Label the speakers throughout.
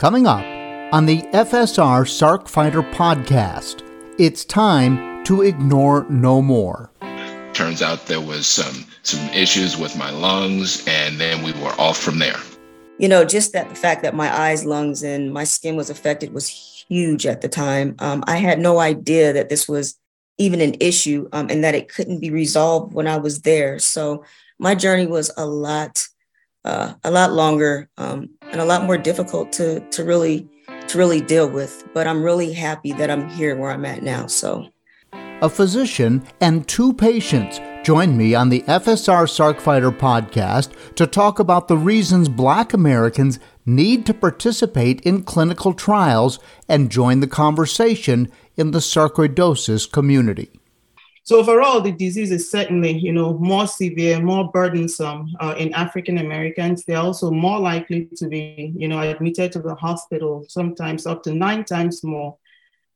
Speaker 1: Coming up on the FSR Sarc Fighter podcast, it's time to ignore no more.
Speaker 2: Turns out there was some some issues with my lungs, and then we were off from there.
Speaker 3: You know, just that the fact that my eyes, lungs, and my skin was affected was huge at the time. Um, I had no idea that this was even an issue um, and that it couldn't be resolved when I was there. So my journey was a lot, uh, a lot longer um, and a lot more difficult to to really to really deal with. But I'm really happy that I'm here where I'm at now. So,
Speaker 1: a physician and two patients join me on the FSR Sarc Fighter podcast to talk about the reasons Black Americans need to participate in clinical trials and join the conversation in the sarcoidosis community.
Speaker 4: So overall, the disease is certainly, you know, more severe, more burdensome uh, in African Americans. They're also more likely to be, you know, admitted to the hospital, sometimes up to nine times more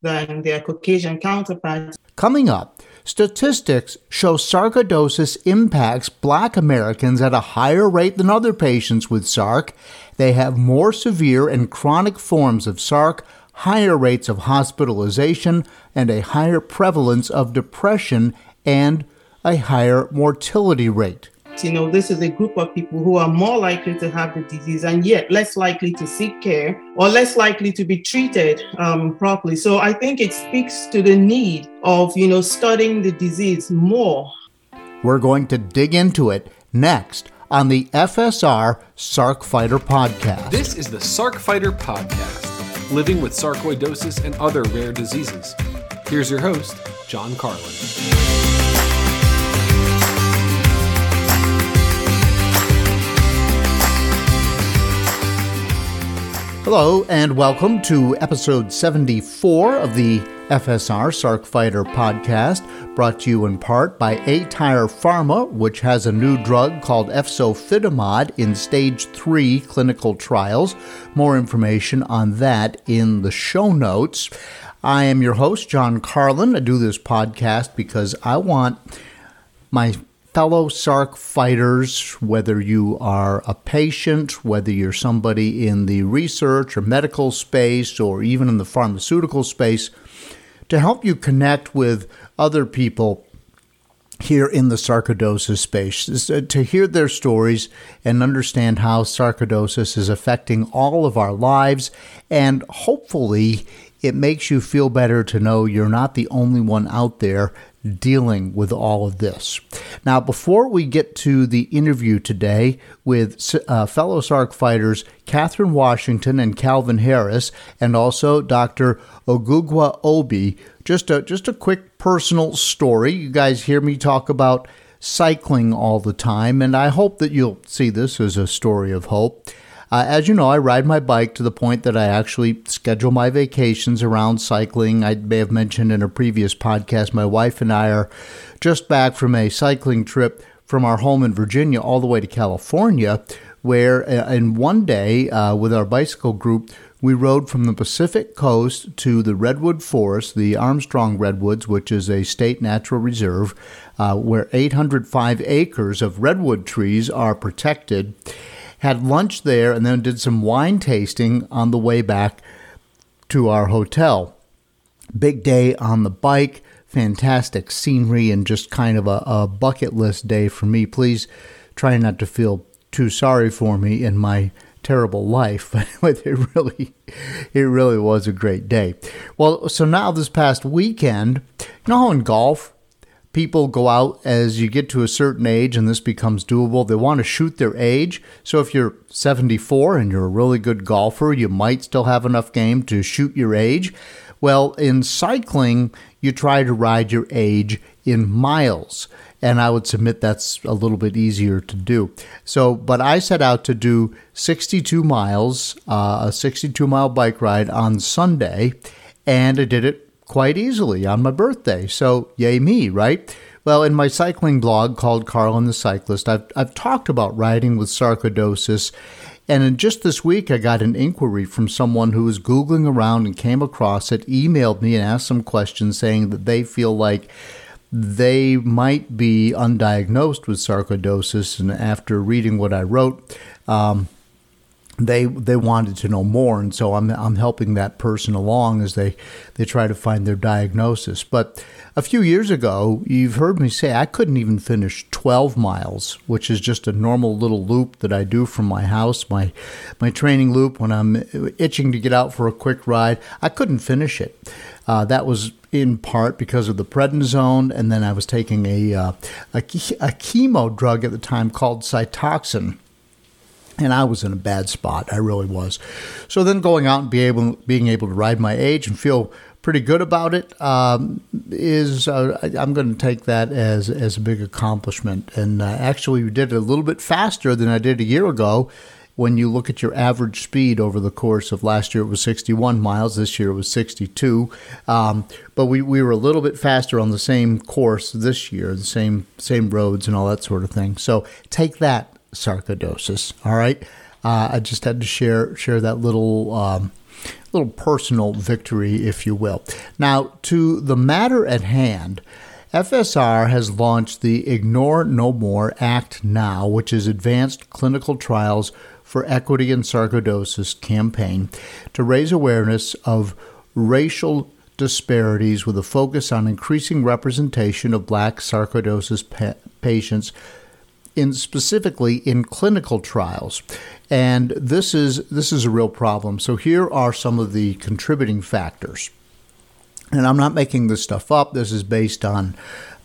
Speaker 4: than their Caucasian counterparts.
Speaker 1: Coming up, statistics show sarcoidosis impacts Black Americans at a higher rate than other patients with SARC. They have more severe and chronic forms of SARC higher rates of hospitalization, and a higher prevalence of depression and a higher mortality rate.
Speaker 4: You know, this is a group of people who are more likely to have the disease and yet less likely to seek care or less likely to be treated um, properly. So I think it speaks to the need of, you know, studying the disease more.
Speaker 1: We're going to dig into it next on the FSR Sarc Fighter podcast.
Speaker 5: This is the Sarc Fighter podcast living with sarcoidosis and other rare diseases. Here's your host, John Carlin.
Speaker 1: Hello, and welcome to episode 74 of the FSR Sarc Fighter podcast, brought to you in part by aTyr Pharma, which has a new drug called efzofitimod in stage 3 clinical trials. More information on that in the show notes. I am your host, John Carlin. I do this podcast because I want my fellow SARC fighters, whether you are a patient, whether you're somebody in the research or medical space, or even in the pharmaceutical space, to help you connect with other people here in the sarcoidosis space, uh, to hear their stories and understand how sarcoidosis is affecting all of our lives. And hopefully, it makes you feel better to know you're not the only one out there dealing with all of this. Now, before we get to the interview today with uh, fellow SARC fighters Catherine Washington and Calvin Harris, and also Dr. Ogugua Obi, just a, just a quick personal story. You guys hear me talk about cycling all the time, and I hope that you'll see this as a story of hope. Uh, as you know, I ride my bike to the point that I actually schedule my vacations around cycling. I may have mentioned in a previous podcast, my wife and I are just back from a cycling trip from our home in Virginia all the way to California, where uh, in one day uh, with our bicycle group, we rode from the Pacific coast to the Redwood Forest, the Armstrong Redwoods, which is a state natural reserve, uh, where 805 acres of redwood trees are protected had lunch there, and then did some wine tasting on the way back to our hotel. Big day on the bike, fantastic scenery, and just kind of a, a bucket list day for me. Please try not to feel too sorry for me in my terrible life, but it really, it really was a great day. Well, so now this past weekend, you know how in golf people go out as you get to a certain age and this becomes doable. They want to shoot their age. So if you're 74 and you're a really good golfer, you might still have enough game to shoot your age. Well, in cycling, you try to ride your age in miles. And I would submit that's a little bit easier to do. So, but I set out to do 62 miles, uh, a 62 mile bike ride on Sunday, and I did it quite easily on my birthday. So, yay me, right? Well, in my cycling blog called Carlin the Cyclist, I've, I've talked about riding with sarcoidosis. And in just this week, I got an inquiry from someone who was Googling around and came across it, emailed me, and asked some questions saying that they feel like they might be undiagnosed with sarcoidosis. And after reading what I wrote, um, they they wanted to know more, and so I'm I'm helping that person along as they they try to find their diagnosis. But a few years ago, you've heard me say I couldn't even finish 12 miles, which is just a normal little loop that I do from my house, my my training loop when I'm itching to get out for a quick ride. I couldn't finish it. Uh, that was in part because of the prednisone, and then I was taking a, uh, a, a chemo drug at the time called Cytoxan and I was in a bad spot. I really was. So then going out and be able, being able to ride my age and feel pretty good about it um, is uh, I'm going to take that as as a big accomplishment. And uh, actually, we did it a little bit faster than I did a year ago. When you look at your average speed over the course of last year, it was 61 miles. This year, it was 62. Um, but we, we were a little bit faster on the same course this year, the same same roads and all that sort of thing. So take that sarcoidosis. All right, uh, I just had to share share that little um, little personal victory, if you will. Now to the matter at hand. FSR has launched the Ignore No More Act Now, which is Advanced Clinical Trials for Equity in Sarcoidosis campaign to raise awareness of racial disparities with a focus on increasing representation of black sarcoidosis pa- patients in specifically in clinical trials. And this is this is a real problem. So here are some of the contributing factors. And I'm not making this stuff up. This is based on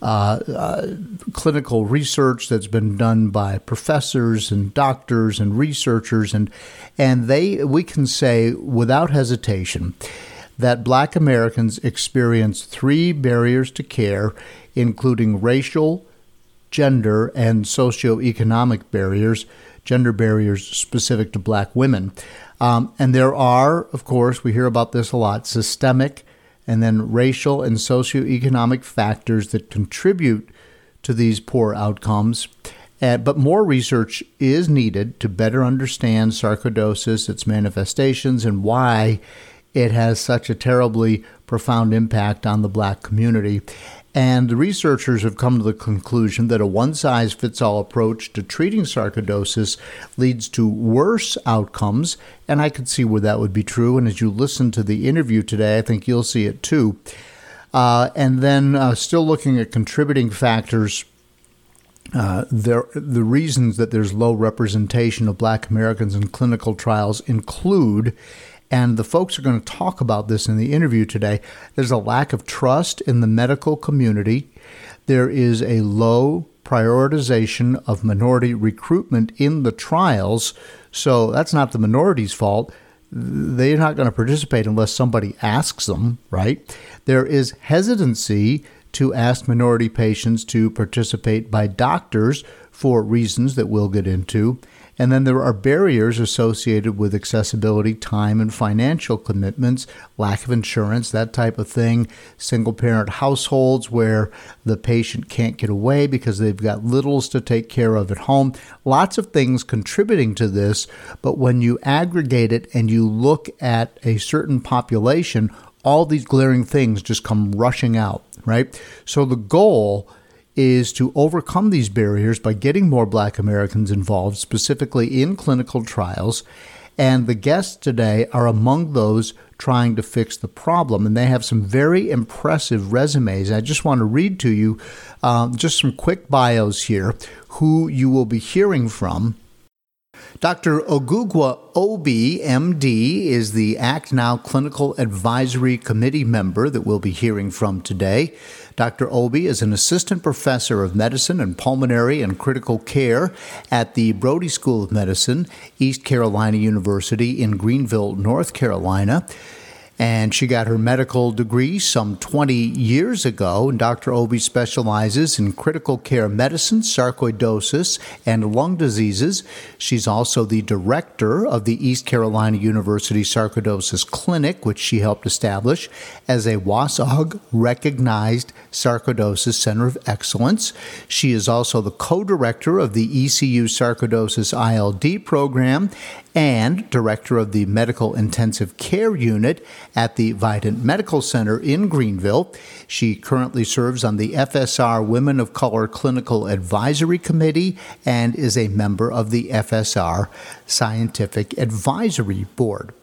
Speaker 1: uh, uh, clinical research that's been done by professors and doctors and researchers, and and they we can say without hesitation that Black Americans experience three barriers to care, including racial, gender and socioeconomic barriers, gender barriers specific to black women. Um, and there are, of course, we hear about this a lot, systemic and then racial and socioeconomic factors that contribute to these poor outcomes. Uh, but more research is needed to better understand sarcoidosis, its manifestations, and why it has such a terribly profound impact on the black community. And the researchers have come to the conclusion that a one size fits all approach to treating sarcoidosis leads to worse outcomes. And I could see where that would be true. And as you listen to the interview today, I think you'll see it too. Uh, and then, uh, still looking at contributing factors, uh, there, the reasons that there's low representation of black Americans in clinical trials include and the folks are going to talk about this in the interview today. There's a lack of trust in the medical community. There is a low prioritization of minority recruitment in the trials. So that's not the minority's fault. They're not going to participate unless somebody asks them, right? There is hesitancy to ask minority patients to participate by doctors for reasons that we'll get into. And then there are barriers associated with accessibility, time, and financial commitments, lack of insurance, that type of thing, single parent households where the patient can't get away because they've got littles to take care of at home. Lots of things contributing to this, but when you aggregate it and you look at a certain population, all these glaring things just come rushing out, right? So the goal is to overcome these barriers by getting more black Americans involved, specifically in clinical trials. And the guests today are among those trying to fix the problem. And they have some very impressive resumes. I just want to read to you um, just some quick bios here who you will be hearing from Dr. Ogugua Obi, MD, is the Act Now Clinical Advisory Committee member that we'll be hearing from today. Dr. Obi is an assistant professor of medicine and pulmonary and critical care at the Brody School of Medicine, East Carolina University in Greenville, North Carolina and she got her medical degree some 20 years ago. And Dr. Obi specializes in critical care medicine, sarcoidosis, and lung diseases. She's also the director of the East Carolina University Sarcoidosis Clinic, which she helped establish as a WASOG recognized sarcoidosis center of excellence. She is also the co director of the ECU Sarcoidosis ILD program and director of the Medical Intensive Care Unit at the Vidant Medical Center in Greenville. She currently serves on the FSR Women of Color Clinical Advisory Committee and is a member of the FSR Scientific Advisory Board.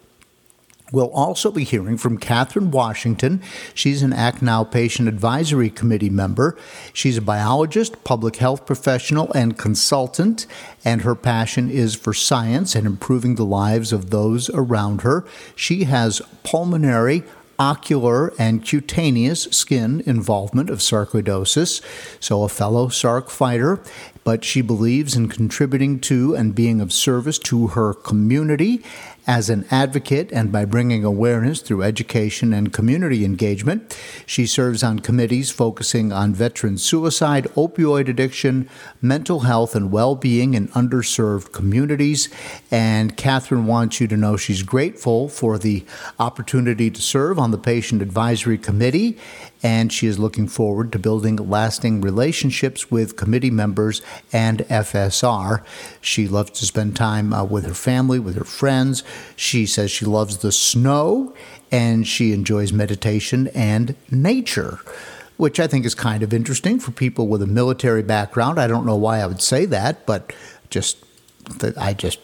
Speaker 1: We'll also be hearing from Catherine Washington. She's an Act Now Patient Advisory Committee member. She's a biologist, public health professional, and consultant, and her passion is for science and improving the lives of those around her. She has pulmonary, ocular and cutaneous skin involvement of sarcoidosis, so a fellow sarc fighter, but she believes in contributing to and being of service to her community as an advocate and by bringing awareness through education and community engagement. She serves on committees focusing on veteran suicide, opioid addiction, mental health, and well being in underserved communities. And Catherine wants you to know she's grateful for the opportunity to serve on the Patient Advisory Committee and she is looking forward to building lasting relationships with committee members and FSR. She loves to spend time uh, with her family, with her friends. She says she loves the snow and she enjoys meditation and nature. Which I think is kind of interesting for people with a military background. I don't know why I would say that, but just, I just,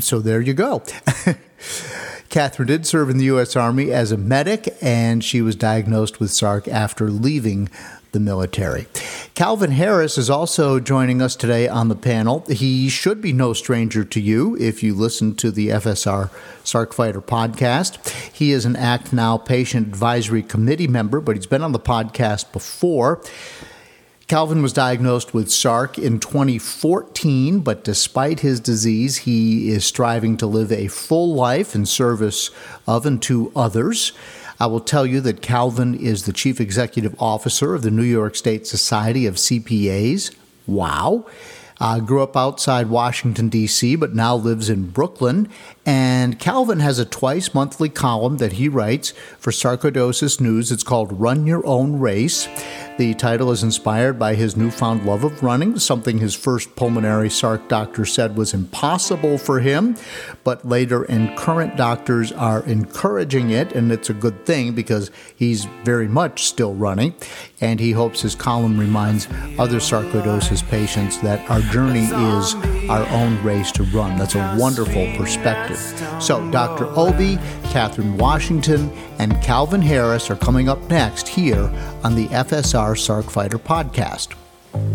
Speaker 1: so there you go. Catherine did serve in the U.S. Army as a medic, and she was diagnosed with SARC after leaving the military. Calvin Harris is also joining us today on the panel. He should be no stranger to you if you listen to the FSR SARC Fighter podcast. He is an ACT Now Patient Advisory Committee member, but he's been on the podcast before. Calvin was diagnosed with SARC in 2014, but despite his disease, he is striving to live a full life in service of and to others. I will tell you that Calvin is the chief executive officer of the New York State Society of CPAs. Wow. Uh, grew up outside Washington, D.C., but now lives in Brooklyn. And Calvin has a twice monthly column that he writes for Sarcoidosis News. It's called Run Your Own Race. The title is inspired by his newfound love of running, something his first pulmonary sarc doctor said was impossible for him, but later and current doctors are encouraging it, and it's a good thing because he's very much still running. And he hopes his column reminds other sarcoidosis patients that our journey is our own race to run. That's a wonderful perspective. So, Dr. Obi, Catherine Washington, and Calvin Harris are coming up next here on the FSR SARC Fighter podcast.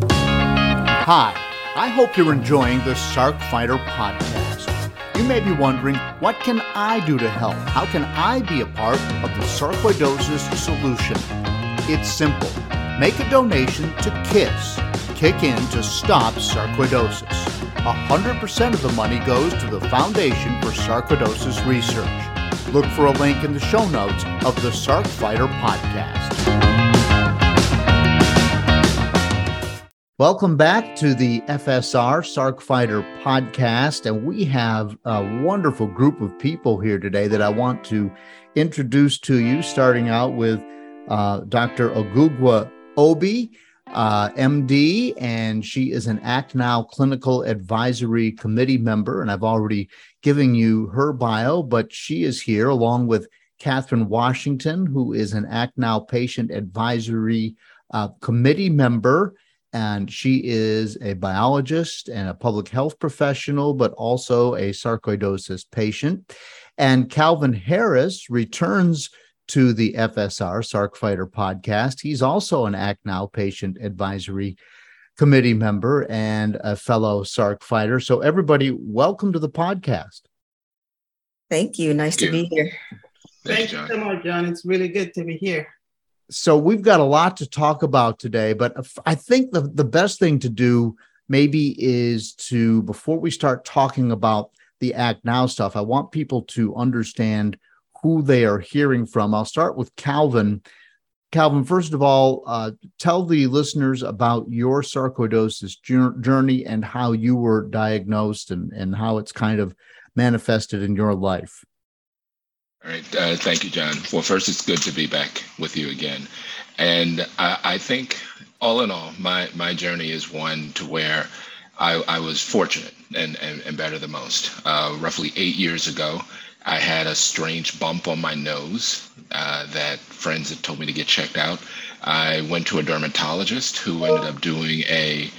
Speaker 1: Hi, I hope you're enjoying the SARC Fighter podcast. You may be wondering, what can I do to help? How can I be a part of the sarcoidosis solution? It's simple. Make a donation to KISS, Kick In to Stop Sarcoidosis. 100% of the money goes to the Foundation for Sarcoidosis Research. Look for a link in the show notes of the Sarc Fighter podcast. Welcome back to the FSR Sarc Fighter podcast. And we have a wonderful group of people here today that I want to introduce to you, starting out with uh, Dr. Ogugua Obi uh, MD, and she is an ACT Now Clinical Advisory Committee member. And I've already given you her bio, but she is here along with Catherine Washington, who is an ACT Now Patient Advisory uh, Committee member. And she is a biologist and a public health professional, but also a sarcoidosis patient. And Calvin Harris returns to the FSR, Sarc Fighter podcast. He's also an Act Now patient advisory committee member and a fellow Sarc fighter. So, everybody, welcome to the podcast.
Speaker 3: Thank you. Nice Thank to you. be here.
Speaker 4: Thank you so much, John. It's really good to be here.
Speaker 1: So, we've got a lot to talk about today, but I think the, the best thing to do maybe is to, before we start talking about the Act Now stuff, I want people to understand who they are hearing from. I'll start with Calvin. Calvin, first of all, uh, tell the listeners about your sarcoidosis journey and how you were diagnosed and, and how it's kind of manifested in your life.
Speaker 2: All right. Uh, thank you, John. Well, first, it's good to be back with you again. And I, I think, all in all, my, my journey is one to where I, I was fortunate and, and, and better than most. Uh, roughly eight years ago, I had a strange bump on my nose uh, that friends had told me to get checked out. I went to a dermatologist who ended up doing a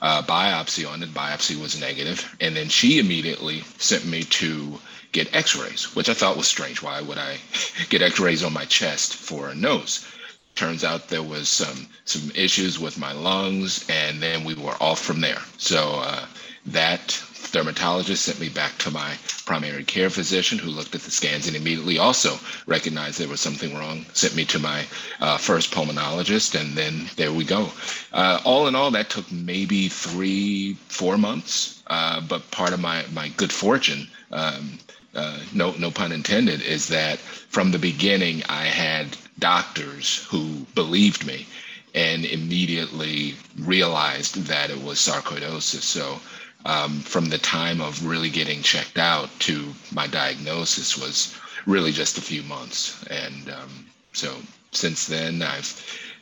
Speaker 2: uh, biopsy on it. Biopsy was negative, and then she immediately sent me to get X-rays, which I thought was strange. Why would I get X-rays on my chest for a nose? Turns out there was some some issues with my lungs, and then we were off from there. So uh, that dermatologist sent me back to my primary care physician who looked at the scans and immediately also recognized there was something wrong sent me to my uh, first pulmonologist and then there we go. Uh, all in all that took maybe three four months uh, but part of my my good fortune um, uh, no no pun intended is that from the beginning i had doctors who believed me and immediately realized that it was sarcoidosis. So um, from the time of really getting checked out to my diagnosis was really just a few months. And um, so since then, I've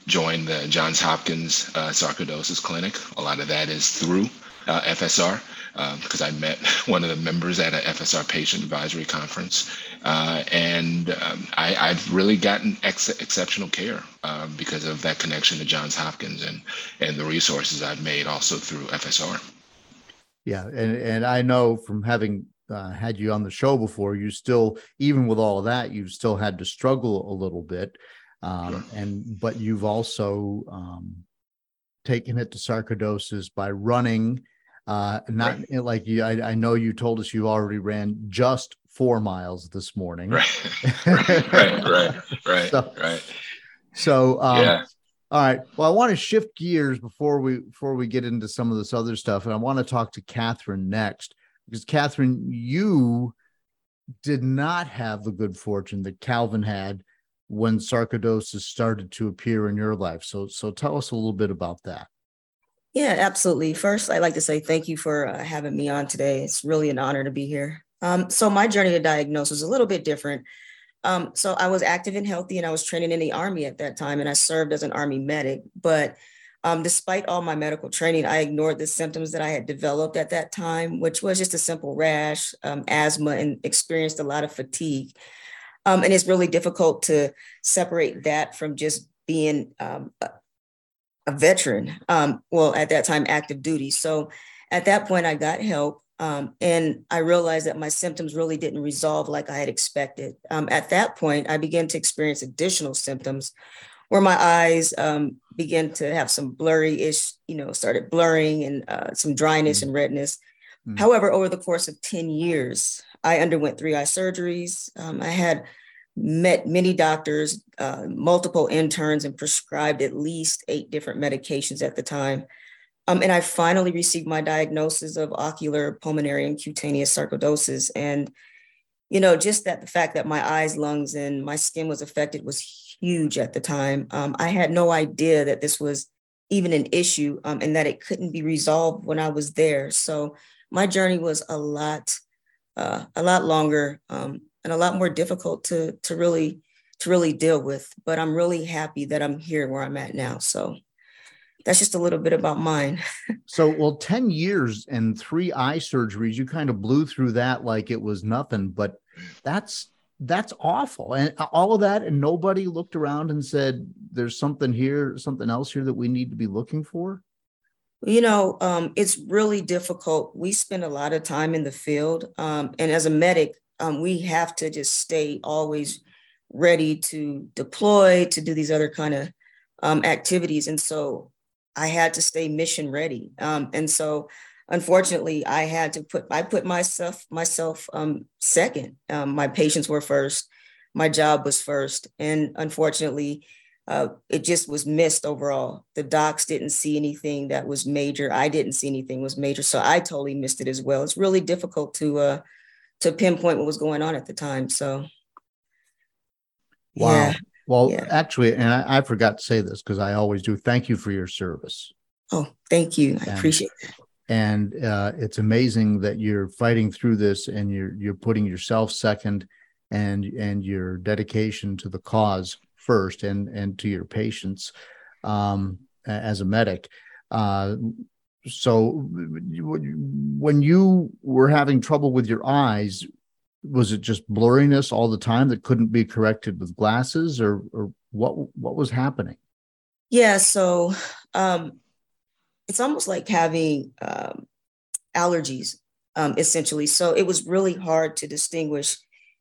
Speaker 2: joined the Johns Hopkins uh, Sarcoidosis Clinic. A lot of that is through uh, FSR because um, I met one of the members at a FSR patient advisory conference. Uh, and um, I, have really gotten ex- exceptional care uh, because of that connection to Johns Hopkins and, and the resources I've made also through FSR.
Speaker 1: Yeah, and and I know from having uh, had you on the show before, you still, even with all of that, you've still had to struggle a little bit, um, and but you've also um, taken it to sarcoidosis by running. Uh, not right. like you, I, I know you told us you already ran just four miles this morning.
Speaker 2: Right, right, right, right, right. so, right.
Speaker 1: So, um, yeah. All right. Well, I want to shift gears before we before we get into some of this other stuff, and I want to talk to Catherine next because Catherine, you did not have the good fortune that Calvin had when sarcoidosis started to appear in your life. So, so tell us a little bit about that.
Speaker 3: Yeah, absolutely. First, I'd like to say thank you for uh, having me on today. It's really an honor to be here. Um, so, my journey to diagnosis is a little bit different. Um, so I was active and healthy, and I was training in the Army at that time, and I served as an Army medic. But um, despite all my medical training, I ignored the symptoms that I had developed at that time, which was just a simple rash, um, asthma, and experienced a lot of fatigue. Um, and it's really difficult to separate that from just being um, a, a, veteran, um, well, at that time, active duty. So at that point, I got help. Um, and I realized that my symptoms really didn't resolve like I had expected. Um, at that point, I began to experience additional symptoms where my eyes um, began to have some blurry ish, you know, started blurring and uh, some dryness mm and redness. mm However, over the course of 10 years, I underwent three eye surgeries. Um, I had met many doctors, uh, multiple interns, and prescribed at least eight different medications at the time. Um, and I finally received my diagnosis of ocular pulmonary and cutaneous sarcoidosis. And, you know, just that the fact that my eyes, lungs, and my skin was affected was huge at the time. Um, I had no idea that this was even an issue um, and that it couldn't be resolved when I was there. So my journey was a lot, uh, a lot longer um, and a lot more difficult to to really to really deal with. But I'm really happy that I'm here where I'm at now. So that's just a little bit about mine.
Speaker 1: so, well, 10 years and three eye surgeries, you kind of blew through that like it was nothing, but that's that's awful. And all of that, and nobody looked around and said, there's something here, something else here that we need to be looking for.
Speaker 3: You know, um, it's really difficult. We spend a lot of time in the field. Um, and as a medic, um, we have to just stay always ready to deploy, to do these other kind of um, activities. And so I had to stay mission ready. Um, and so unfortunately I had to put, I put myself, myself um, second. Um, my patients were first, my job was first. And unfortunately, uh, it just was missed overall. The docs didn't see anything that was major. I didn't see anything was major. So I totally missed it as well. It's really difficult to, uh, to pinpoint what was going on at the time. So,
Speaker 1: wow. Yeah. Well, yeah. actually, and I, I, forgot to say this because I always do. Thank you for your service.
Speaker 3: Oh, thank you. I and, appreciate it.
Speaker 1: And uh, it's amazing that you're fighting through this and you're you're putting yourself second, and and your dedication to the cause first, and and to your patients um, as a medic. Uh, so when you were having trouble with your eyes, was it just blurriness all the time that couldn't be corrected with glasses, or, or what what was happening?
Speaker 3: Yeah, so um, it's almost like having um, allergies, um, essentially. So it was really hard to distinguish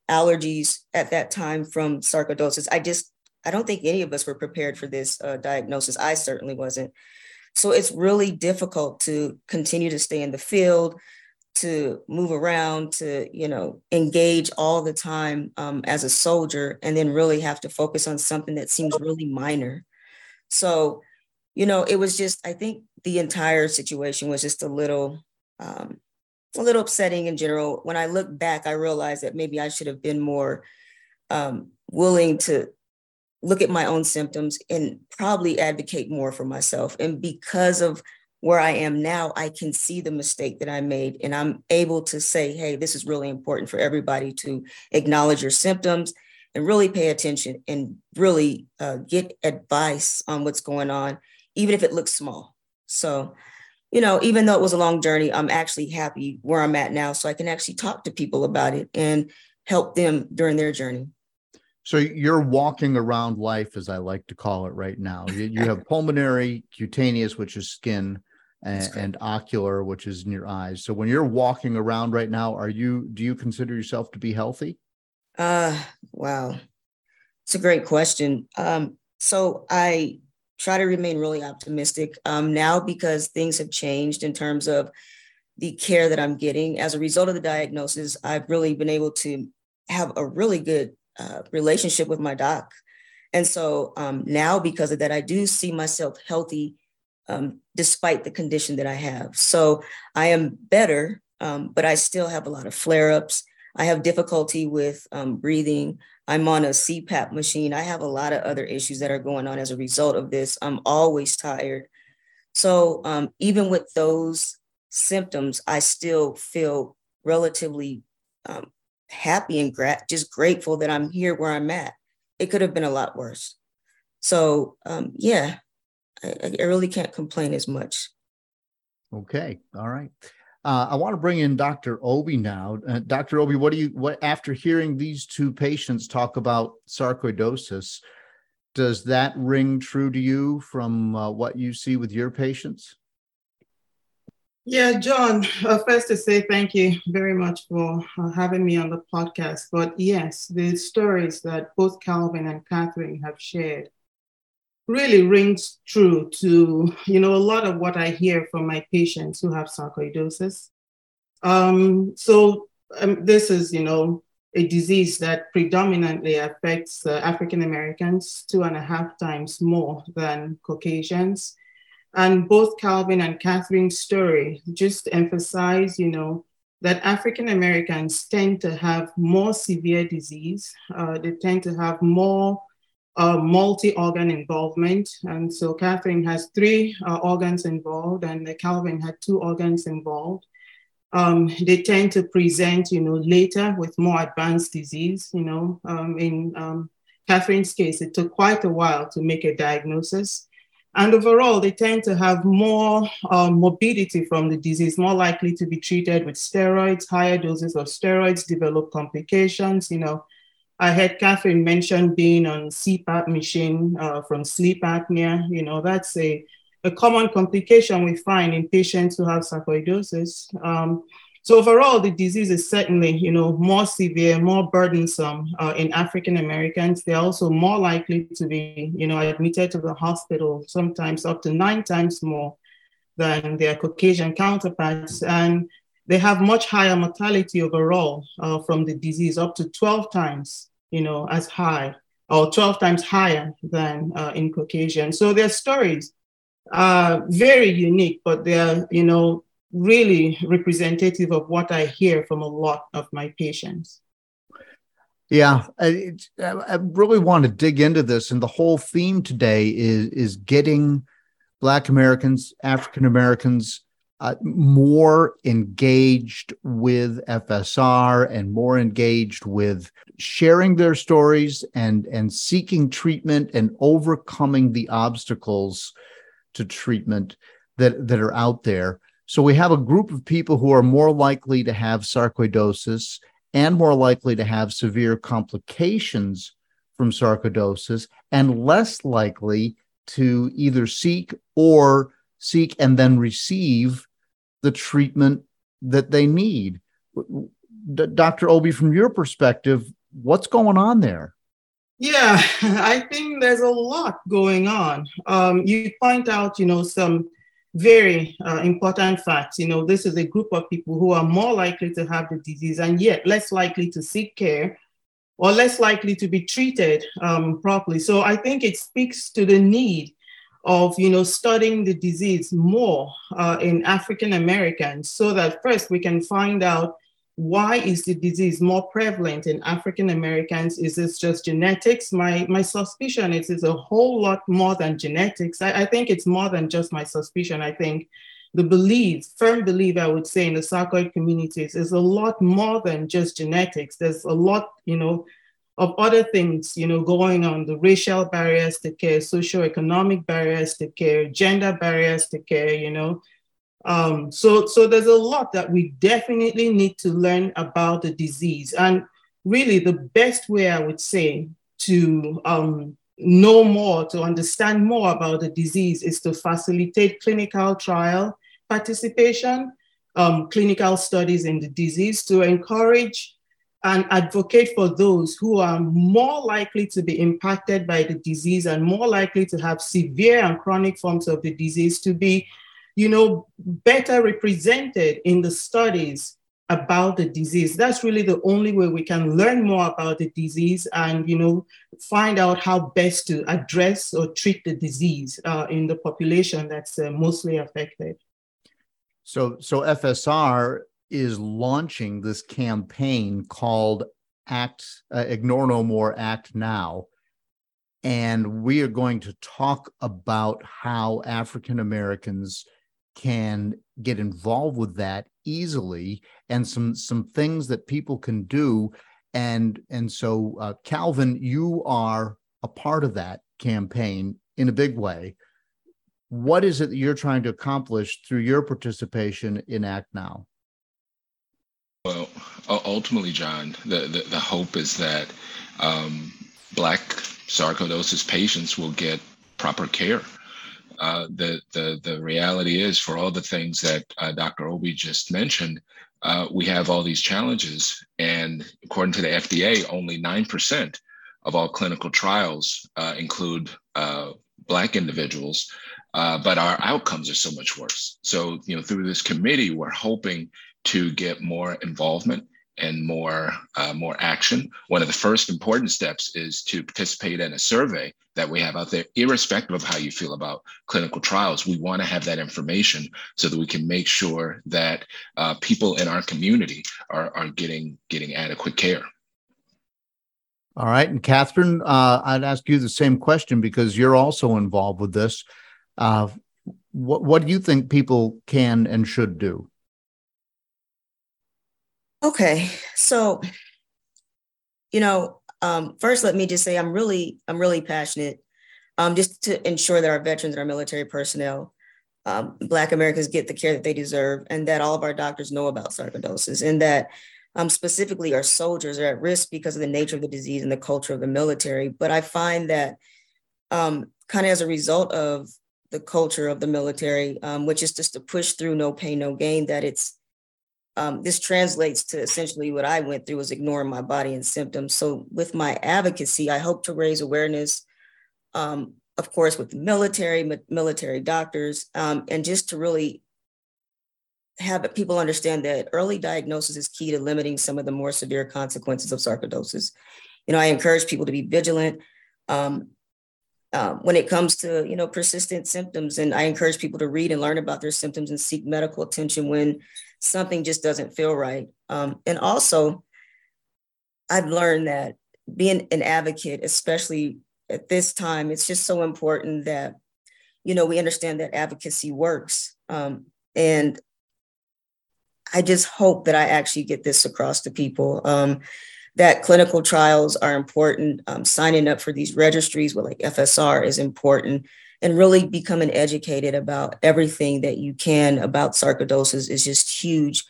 Speaker 3: allergies at that time from sarcoidosis. I just I don't think any of us were prepared for this uh, diagnosis. I certainly wasn't. So it's really difficult to continue to stay in the field, to move around, to you know engage all the time um, as a soldier, and then really have to focus on something that seems really minor. So, you know, it was just I think the entire situation was just a little. Um, a little upsetting in general. When I look back, I realized that maybe I should have been more um, willing to look at my own symptoms and probably advocate more for myself. And because of where I am now, I can see the mistake that I made. And I'm able to say, hey, this is really important for everybody to acknowledge your symptoms and really pay attention and really uh, get advice on what's going on, even if it looks small. So, you know, even though it was a long journey, I'm actually happy where I'm at now. So I can actually talk to people about it and help them during their journey.
Speaker 1: So you're walking around life, as I like to call it right now. You, you have pulmonary, cutaneous, which is skin, and, and, ocular, which is in your eyes. So when you're walking around right now, are you do you consider yourself to be healthy?
Speaker 3: Uh wow. It's a great question. Um, so I try to remain really optimistic um, now because things have changed in terms of the care that I'm getting. As a result of the diagnosis, I've really been able to have a really good uh, relationship with my doc. And so um, now, because of that, I do see myself healthy um, despite the condition that I have. So I am better, um, but I still have a lot of flare ups. I have difficulty with um, breathing. I'm on a CPAP machine. I have a lot of other issues that are going on as a result of this. I'm always tired. So um, even with those symptoms, I still feel relatively um, happy and gra- just grateful that I'm here where I'm at. It could have been a lot worse. So um, yeah, I, I really can't complain as much.
Speaker 1: Okay, all right. Uh, I want to bring in Dr. Obi now. Uh, Dr. Obi, what do you what after hearing these two patients talk about sarcoidosis? Does that ring true to you from uh, what you see with your patients?
Speaker 4: Yeah, John, uh, first to say thank you very much for uh, having me on the podcast. But yes, the stories that both Calvin and Catherine have shared really rings true to, you know, a lot of what I hear from my patients who have sarcoidosis. Um, so um, this is, you know, a disease that predominantly affects uh, African Americans two and a half times more than Caucasians. And both Calvin and Catherine's story just emphasize, you know, that African Americans tend to have more severe disease. Uh, they tend to have more uh, multi-organ involvement. And so Catherine has three uh, organs involved and Calvin had two organs involved. Um, they tend to present, you know, later with more advanced disease. You know, um, in um, Catherine's case, it took quite a while to make a diagnosis. And overall, they tend to have more um, morbidity from the disease, more likely to be treated with steroids, higher doses of steroids, develop complications. You know, I had Catherine mention being on CPAP machine uh, from sleep apnea. You know, that's a, a common complication we find in patients who have sarcoidosis. Um, so overall, the disease is certainly, you know, more severe, more burdensome uh, in African Americans. They're also more likely to be, you know, admitted to the hospital, sometimes up to nine times more than their Caucasian counterparts. And they have much higher mortality overall uh, from the disease, up to 12 times, you know, as high or 12 times higher than uh, in Caucasian. So their stories are very unique, but they're, you know, really representative of what I hear from a lot of my patients.
Speaker 1: Yeah, I, I really want to dig into this, and the whole theme today is is getting Black Americans, African Americans, uh, more engaged with FSR and more engaged with sharing their stories and and seeking treatment and overcoming the obstacles to treatment that, that are out there. So we have a group of people who are more likely to have sarcoidosis and more likely to have severe complications from sarcoidosis and less likely to either seek or seek and then receive the treatment that they need. D- Dr. Obi, from your perspective, what's going on there?
Speaker 4: Yeah, I think there's a lot going on. Um, you point out, you know, some very uh, important facts. You know, this is a group of people who are more likely to have the disease and yet less likely to seek care or less likely to be treated um, properly. So I think it speaks to the need of you know studying the disease more uh, in African Americans so that first we can find out why is the disease more prevalent in African Americans? Is this just genetics? My my suspicion is it's a whole lot more than genetics. I, I think it's more than just my suspicion. I think the belief, firm belief, I would say, in the sarcoid communities is a lot more than just genetics. There's a lot, you know, of other things, you know, going on, the racial barriers to care, socioeconomic barriers to care, gender barriers to care, you know. Um, so, so there's a lot that we definitely need to learn about the disease. And really the best way I would say to um, know more, to understand more about the disease is to facilitate clinical trial participation, um, clinical studies in the disease, to encourage and advocate for those who are more likely to be impacted by the disease and more likely to have severe and chronic forms of the disease to be, you know, better represented in the studies about the disease. That's really the only way we can learn more about the disease and, you know, find out how best to address or treat the disease uh, in the population that's uh, mostly affected.
Speaker 1: So, so FSR is launching this campaign called Act uh, Ignore No More, Act Now. And we are going to talk about how African Americans can get involved with that easily and some some things that people can do. And and so uh, calvin you are a part of that campaign in a big way. What is it that you're trying to accomplish through your participation in act now
Speaker 2: well, ultimately, John, the, the, the hope is that um, Black sarcoidosis patients will get proper care. Uh, the, the, the reality is, for all the things that uh, Dr. Obi just mentioned, uh, we have all these challenges. And according to the FDA, only 9% of all clinical trials uh, include uh, Black individuals. Uh, but our outcomes are so much worse. So, you know, through this committee, we're hoping to get more involvement and more uh, more action. One of the first important steps is to participate in a survey that we have out there, irrespective of how you feel about clinical trials. We want to have that information so that we can make sure that uh, people in our community are, are getting getting adequate care.
Speaker 1: All right, and Catherine, uh, I'd ask you the same question because you're also involved with this. Uh, what what do you think people can and should do?
Speaker 3: Okay, so you know, um, first let me just say I'm really I'm really passionate, um, just to ensure that our veterans and our military personnel, um, Black Americans get the care that they deserve, and that all of our doctors know about sarcoidosis, and that um, specifically our soldiers are at risk because of the nature of the disease and the culture of the military. But I find that um, kind of as a result of the culture of the military, um, which is just to push through no pain, no gain, that it's um, this translates to essentially what I went through was ignoring my body and symptoms. So with my advocacy, I hope to raise awareness, um, of course, with the military, military doctors, um, and just to really have people understand that early diagnosis is key to limiting some of the more severe consequences of sarcoidosis. You know, I encourage people to be vigilant. Um, um, when it comes to you know persistent symptoms and i encourage people to read and learn about their symptoms and seek medical attention when something just doesn't feel right um, and also i've learned that being an advocate especially at this time it's just so important that you know we understand that advocacy works um, and i just hope that i actually get this across to people um, that clinical trials are important. Um, signing up for these registries with like FSR is important. And really becoming educated about everything that you can about sarcoidosis is just huge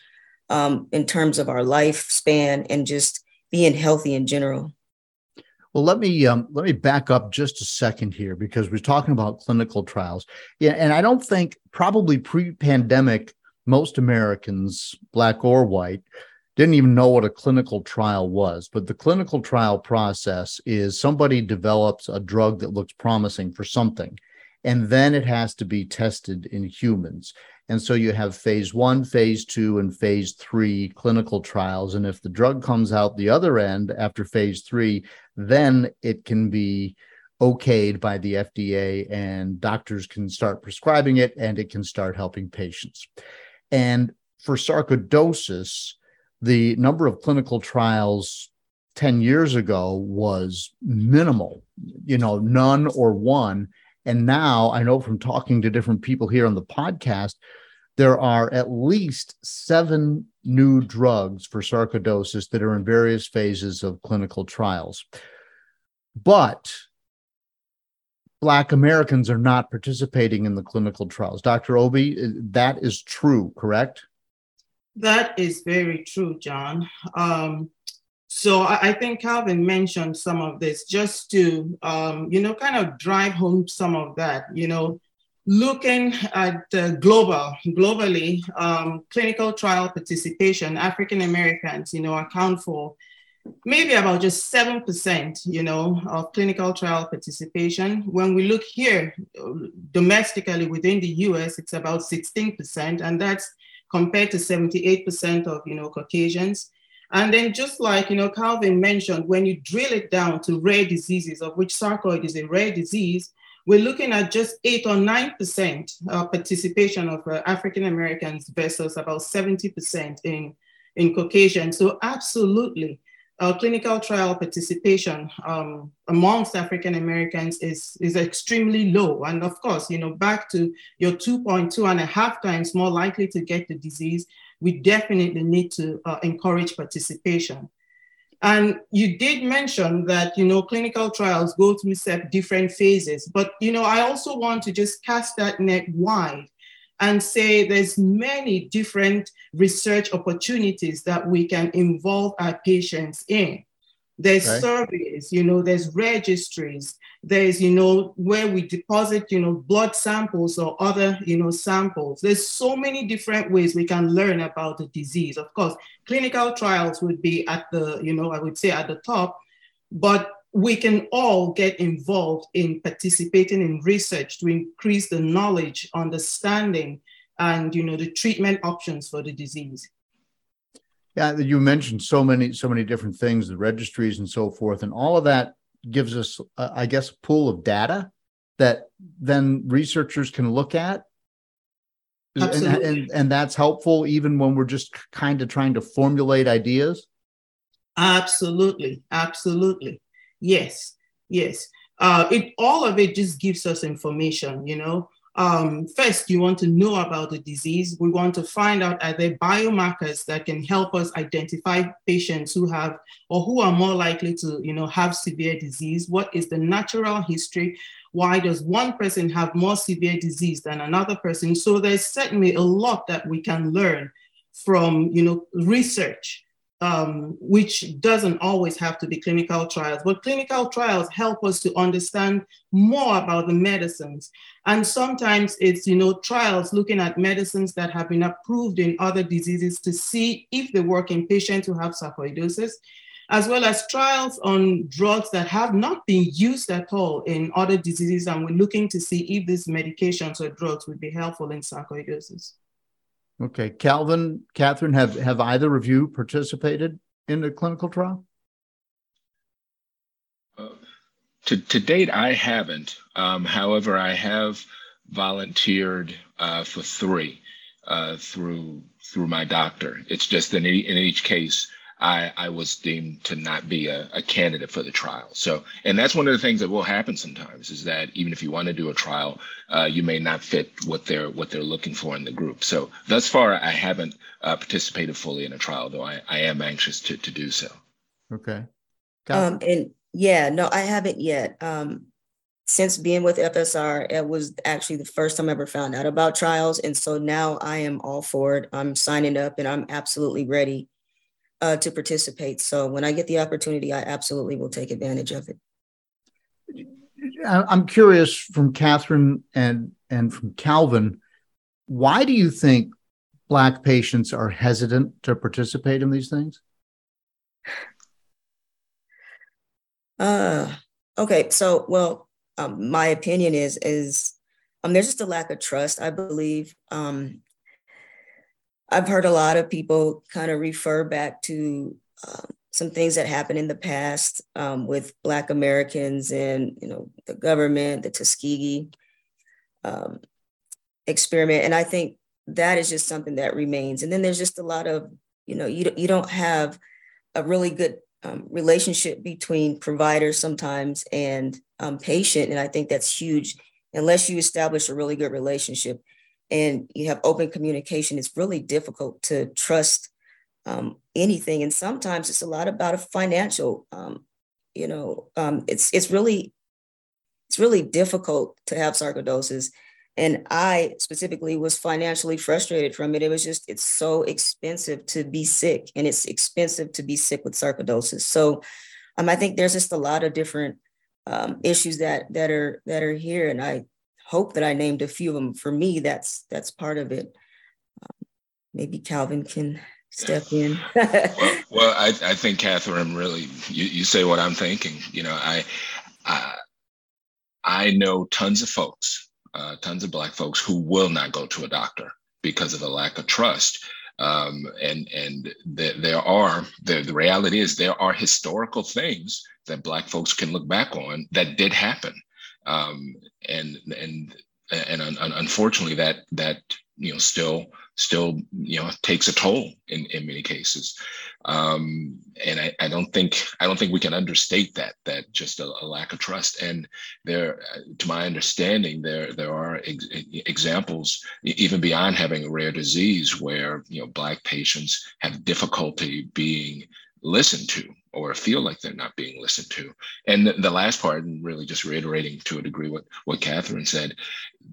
Speaker 3: um, in terms of our lifespan and just being healthy in general.
Speaker 1: Well, let me um, let me back up just a second here because we're talking about clinical trials. Yeah, and I don't think probably pre-pandemic most Americans, black or white, didn't even know what a clinical trial was. But the clinical trial process is somebody develops a drug that looks promising for something, and then it has to be tested in humans. And so you have phase one, phase two, and phase three clinical trials. And if the drug comes out the other end after phase three, then it can be okayed by the FDA and doctors can start prescribing it and it can start helping patients. And for sarcoidosis, the number of clinical trials 10 years ago was minimal, you know, none or one. And now I know from talking to different people here on the podcast, there are at least seven new drugs for sarcoidosis that are in various phases of clinical trials. But Black Americans are not participating in the clinical trials. Dr. Obi, that is true, correct?
Speaker 4: That is very true, John. Um, so I, I, think Calvin mentioned some of this just to, um, you know, kind of drive home some of that. You know, looking at uh, global, globally, um, clinical trial participation, African Americans, you know, account for maybe about just 7%, you know, of clinical trial participation. When we look here domestically within the US, it's about 16%, and that's compared to 78% of, you know, Caucasians. And then just like, you know, Calvin mentioned, when you drill it down to rare diseases, of which sarcoid is a rare disease, we're looking at just eight or 9% uh, participation of uh, African Americans versus about 70% in, in Caucasian. So absolutely, uh, clinical trial participation um, amongst African Americans is, is extremely low. And of course, you know, back to your 2.2 and a half times more likely to get the disease, we definitely need to uh, encourage participation. And you did mention that, you know, clinical trials go through different phases, but, you know, I also want to just cast that net wide and say there's many different research opportunities that we can involve our patients in. There's okay. surveys, you know, there's registries, there's, you know, where we deposit, you know, blood samples or other, you know, samples. There's so many different ways we can learn about the disease. Of course, clinical trials would be at the, you know, I would say at the top, but we can all get involved in participating in research to increase the knowledge, understanding, and you know the treatment options for the disease.
Speaker 1: Yeah, you mentioned so many, so many different things, the registries and so forth, and all of that gives us, uh, I guess, a pool of data that then researchers can look at.
Speaker 4: Absolutely.
Speaker 1: And, and, and that's helpful even when we're just kind of trying to formulate ideas.
Speaker 4: Absolutely, absolutely. Yes, yes. Uh, it all of it just gives us information, you know. Um, first, you want to know about the disease. We want to find out are there biomarkers that can help us identify patients who have or who are more likely to, you know, have severe disease. What is the natural history? Why does one person have more severe disease than another person? So there's certainly a lot that we can learn from, you know, research um, which doesn't always have to be clinical trials, but clinical trials help us to understand more about the medicines. And sometimes it's, you know, trials looking at medicines that have been approved in other diseases to see if they work in patients who have sarcoidosis, as well as trials on drugs that have not been used at all in other diseases. And we're looking to see if these medications or drugs would be helpful in sarcoidosis.
Speaker 1: Okay, Calvin, Catherine, have have either of you participated in a clinical trial?
Speaker 2: Uh, to to date, I haven't. Um, however, I have volunteered uh, for three uh, through through my doctor. It's just in, in each case, I, I was deemed to not be a, a, candidate for the trial. So, and that's one of the things that will happen sometimes is that even if you want to do a trial, uh, you may not fit what they're what they're looking for in the group. So, thus far, I haven't uh, participated fully in a trial, though I, I am anxious to to do so.
Speaker 1: Okay.
Speaker 3: Um, and yeah, no, I haven't yet. Um, since being with FSR, it was actually the first time I ever found out about trials. And so now I am all for it. I'm signing up and I'm absolutely ready uh, to participate. So when I get the opportunity, I absolutely will take advantage of it.
Speaker 1: I'm curious from Catherine and, and from Calvin, why do you think Black patients are hesitant to participate in these things?
Speaker 3: Uh, okay, so, well, um, my opinion is is um, there's just a lack of trust. I believe um, I've heard a lot of people kind of refer back to uh, some things that happened in the past um, with Black Americans and you know the government, the Tuskegee um, experiment, and I think that is just something that remains. And then there's just a lot of you know you you don't have a really good um, relationship between providers sometimes and um, patient. And I think that's huge. Unless you establish a really good relationship and you have open communication, it's really difficult to trust um, anything. And sometimes it's a lot about a financial, um, you know, um, it's it's really it's really difficult to have sarcoidosis. And i specifically was financially frustrated from it. It was just it's so expensive to be sick and it's expensive to be sick with sarcoidosis. So um, i think there's just a lot of different um, issues that that are that are here and i hope that i named a few of them for me that's that's part of it. Um, maybe calvin can step in.
Speaker 2: Well, I, I think catherine really you, you say what i'm thinking. You know i i i know tons of folks uh, tons of black folks who will not go to a doctor because of a lack of trust. Um, and and the, there are the, the reality is there are historical things that black folks can look back on that did happen um, and and and un, unfortunately that that you know still still you know takes a toll in in many cases um, and I, I don't think I don't think we can understate that that just a, a lack of trust. And there, to my understanding, there there are ex- examples even beyond having a rare disease where you know black patients have difficulty being listened to or feel like they're not being listened to. And the, the last part, and really just reiterating to a degree what, what Catherine said,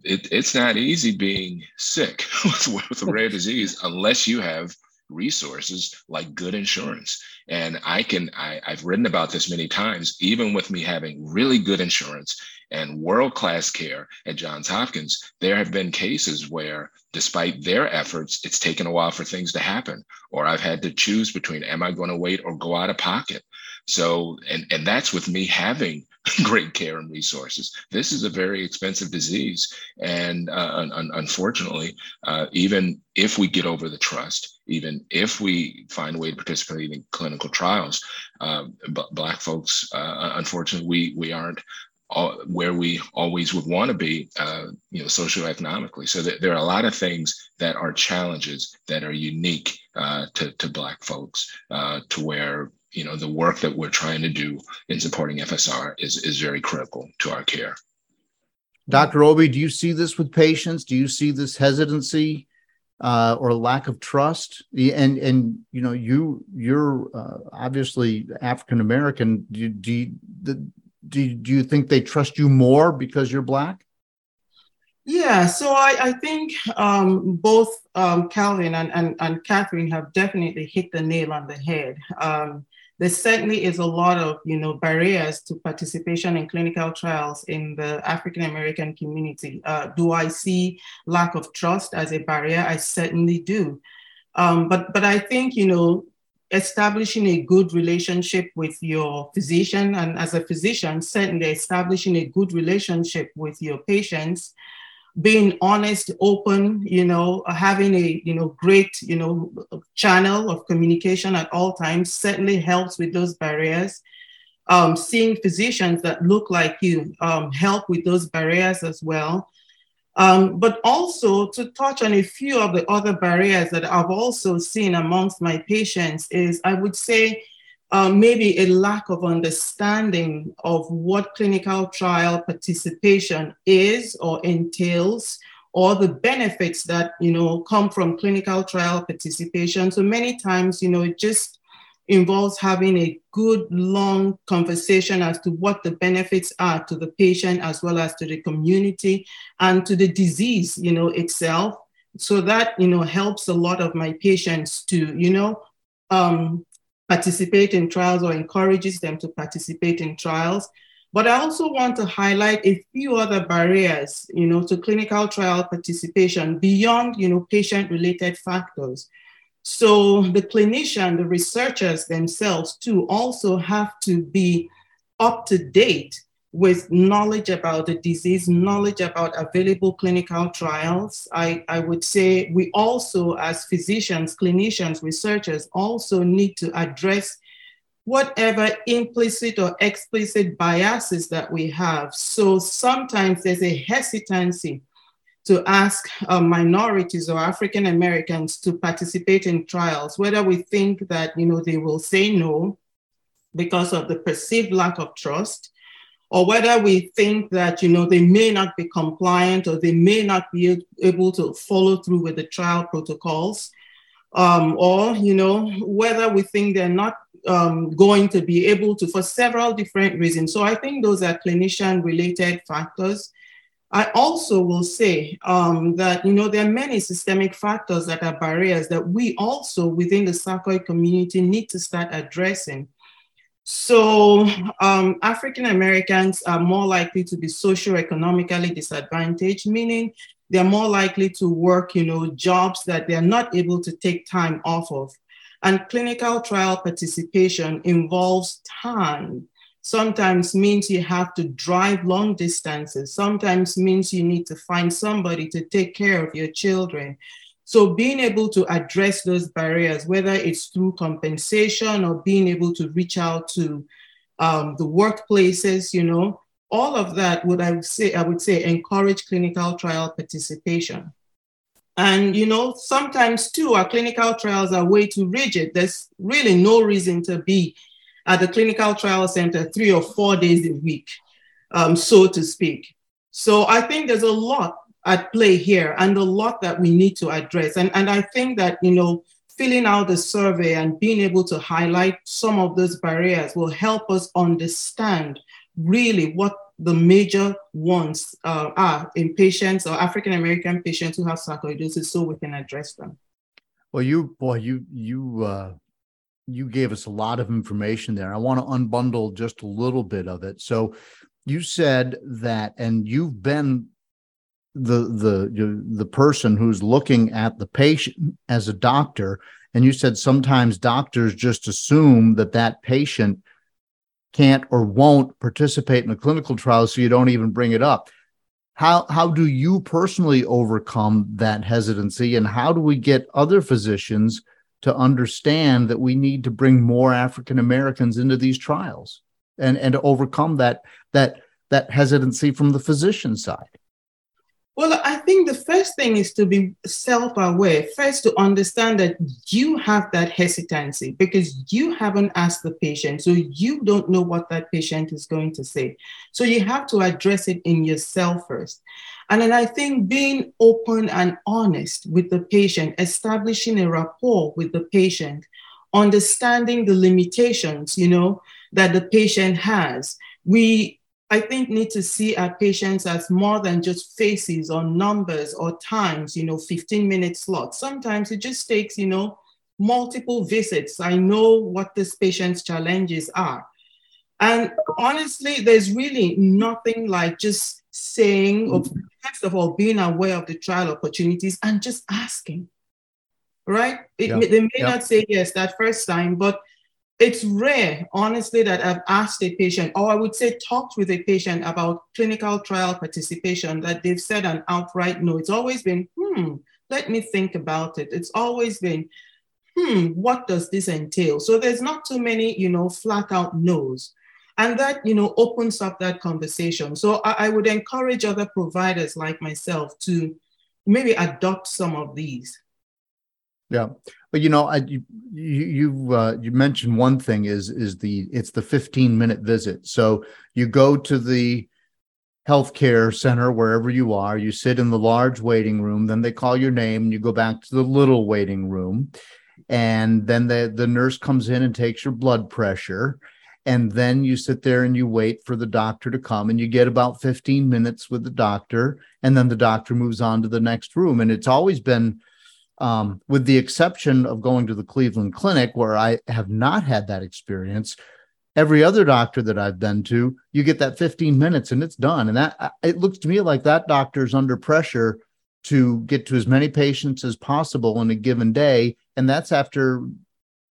Speaker 2: it, it's not easy being sick with, with a rare disease unless you have resources like good insurance. And I can, I, I've written about this many times, even with me having really good insurance and world class care at Johns Hopkins, there have been cases where, despite their efforts, it's taken a while for things to happen. Or I've had to choose between am I going to wait or go out of pocket? So, and, and that's with me having great care and resources. This is a very expensive disease. And uh, un- unfortunately, uh, even if we get over the trust, even if we find a way to participate in clinical trials, uh, but Black folks, uh, unfortunately, we, we aren't all, where we always would want to be, uh, you know, socioeconomically. So th- there are a lot of things that are challenges that are unique uh, to, to Black folks, to where you know the work that we're trying to do in supporting FSR is is very critical to our care.
Speaker 1: Dr. Obi, do you see this with patients? Do you see this hesitancy uh, or lack of trust? And and you know you you're uh, obviously African American. Do do, do do you think they trust you more because you're black?
Speaker 4: Yeah, so I, I think um, both um, Calvin and, and, and Catherine have definitely hit the nail on the head. Um, there certainly is a lot of you know barriers to participation in clinical trials in the African American community. Uh, do I see lack of trust as a barrier? I certainly do. Um, but but I think you know establishing a good relationship with your physician and as a physician certainly establishing a good relationship with your patients being honest, open, you know, having a, you know, great, you know, channel of communication at all times certainly helps with those barriers. Um, seeing physicians that look like you um, help with those barriers as well. Um, but also to touch on a few of the other barriers that I've also seen amongst my patients is I would say uh, maybe a lack of understanding of what clinical trial participation is or entails or the benefits that you know come from clinical trial participation. So many times you know it just involves having a good long conversation as to what the benefits are to the patient as well as to the community and to the disease you know itself. So that you know helps a lot of my patients to you know um, participate in trials or encourages them to participate in trials but I also want to highlight a few other barriers, you know, to clinical trial participation beyond, you know, patient-related factors. So the clinician, the researchers themselves too also have to be up to date with knowledge about the disease, knowledge about available clinical trials. I, I would say we also, as physicians, clinicians, researchers, also need to address whatever implicit or explicit biases that we have. So sometimes there's a hesitancy to ask uh, minorities or African Americans to participate in trials, whether we think that you know they will say no because of the perceived lack of trust, or whether we think that you know they may not be compliant or they may not be able to follow through with the trial protocols, um, or you know whether we think they're not um, going to be able to for several different reasons. So I think those are clinician related factors I also will say um, that you know there are many systemic factors that are barriers that we also within the sarcoid community need to start addressing. So um, African Americans are more likely to be socio-economically disadvantaged, meaning they're more likely to work, you know, jobs that they're not able to take time off of. And clinical trial participation involves time sometimes means you have to drive long distances, sometimes means you need to find somebody to take care of your children. So, being able to address those barriers, whether it's through compensation or being able to reach out to um, the workplaces, you know, all of that would I would say I would say encourage clinical trial participation. And you know, sometimes too, our clinical trials are way too rigid. There's really no reason to be at the clinical trial center three or four days a week, um, so to speak. So I think there's a lot at play here and a lot that we need to address. And, and I think that, you know, filling out the survey and being able to highlight some of those barriers will help us understand really what the major ones uh, are in patients or African American patients who have sarcoidosis so we can address them.
Speaker 1: Well, you, boy, you, you, uh, you gave us a lot of information there. I want to unbundle just a little bit of it. So you said that, and you've been the the the person who's looking at the patient as a doctor, and you said sometimes doctors just assume that that patient can't or won't participate in a clinical trial, so you don't even bring it up. How how do you personally overcome that hesitancy, and how do we get other physicians? to understand that we need to bring more African Americans into these trials and, and to overcome that that that hesitancy from the physician side?
Speaker 4: Well, I think the first thing is to be self aware. First, to understand that you have that hesitancy because you haven't asked the patient. So you don't know what that patient is going to say. So you have to address it in yourself first. And then I think being open and honest with the patient, establishing a rapport with the patient, understanding the limitations, you know, that the patient has. We, I think, need to see our patients as more than just faces or numbers or times, you know, 15 minute slots. Sometimes it just takes, you know, multiple visits. I know what this patient's challenges are. And honestly, there's really nothing like just saying, of, first of all, being aware of the trial opportunities and just asking, right? It, yeah. They may yeah. not say yes that first time, but it's rare, honestly, that I've asked a patient, or I would say talked with a patient about clinical trial participation, that they've said an outright no. It's always been, hmm, let me think about it. It's always been, hmm, what does this entail? So there's not too many, you know, flat out no's and that you know opens up that conversation so I, I, would encourage other providers like myself to maybe adopt some of these
Speaker 1: yeah. But you know I, you you uh, you mentioned one thing is is the it's the 15 minute visit. So you go to the healthcare center wherever you are you sit in the large waiting room then they call your name and you go back to the little waiting room and then the the nurse comes in and takes your blood pressure and then you sit there and you wait for the doctor to come and you get about 15 minutes with the doctor and then the doctor moves on to the next room. And it's always been um, with the exception of going to the cleveland clinic where i have not had that experience every other doctor that i've been to you get that 15 minutes and it's done. And that it looks to me like that doctor is under pressure to get to as many patients as possible in a given day. And that's after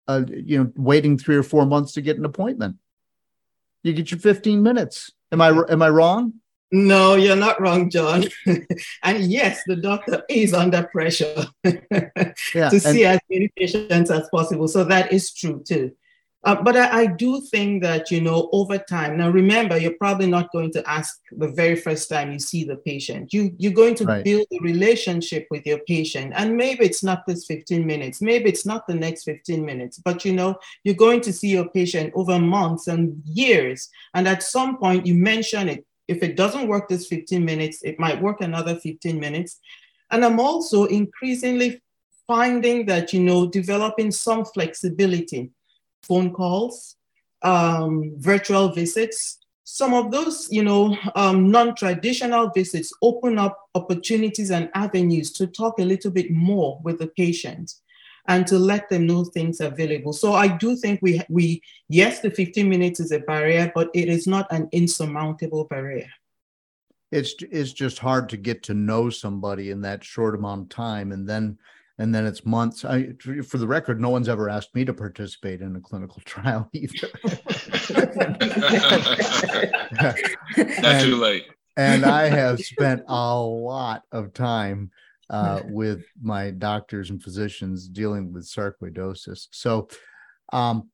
Speaker 1: uh, you know waiting three or four months to get an appointment. You get your 15 minutes. Am i am i wrong
Speaker 4: no you're not wrong john and yes the doctor is under pressure yeah, to see as many patients as possible so that is true too uh, but I, I, do think that, you know, over time, now remember, you're probably not going to ask the very first time you see the patient. You, you're going to right. build a relationship with your patient. And maybe it's not this 15 minutes, maybe it's not the next 15 minutes, but, you know, you're going to see your patient over months and years. And at some point, you mention it. If it doesn't work this 15 minutes, it might work another 15 minutes. And I'm also increasingly finding that, you know, developing some flexibility phone calls, um, virtual visits. Some of those, you know, um, non-traditional visits open up opportunities and avenues to talk a little bit more with the patient and to let them know things available. So I do think we, we yes, the 15 minutes is a barrier, but it is not an insurmountable barrier.
Speaker 1: It's, it's just hard to get to know somebody in that short amount of time. And then and then it's months. I, for the record, no one's ever asked me to participate in a clinical trial either.
Speaker 2: Not too late.
Speaker 1: and I have spent a lot of time uh, with my doctors and physicians dealing with sarcoidosis. So, um,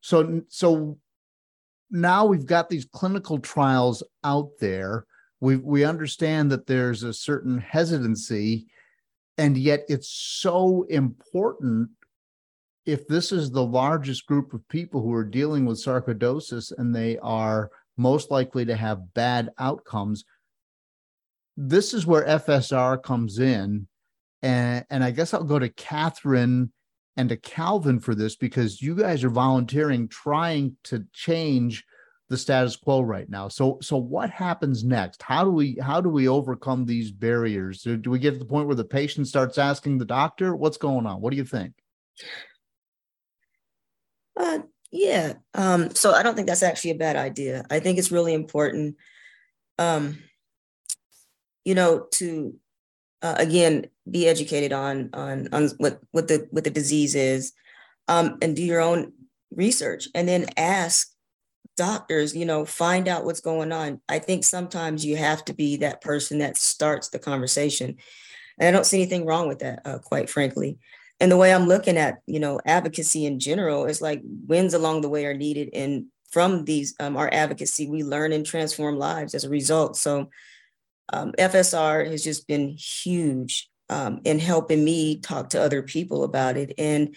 Speaker 1: so, so now we've got these clinical trials out there. We we understand that there's a certain hesitancy and yet it's so important if this is the largest group of people who are dealing with sarcoidosis and they are most likely to have bad outcomes this is where fsr comes in and and i guess i'll go to catherine and to calvin for this because you guys are volunteering trying to change the status quo right now. So so what happens next? How do we how do we overcome these barriers? Do, do we get to the point where the patient starts asking the doctor, "What's going on? What do you think?"
Speaker 3: Uh, yeah. Um, so I don't think that's actually a bad idea. I think it's really important, um, you know, to uh, again be educated on on on what what the what the disease is, um, and do your own research, and then ask doctors, you know, find out what's going on. I think sometimes you have to be that person that starts the conversation. And I don't see anything wrong with that, uh, quite frankly. And the way I'm looking at, you know, advocacy in general is like wins along the way are needed. And from these, um, our advocacy, we learn and transform lives as a result. So um, FSR has just been huge um, in helping me talk to other people about it. And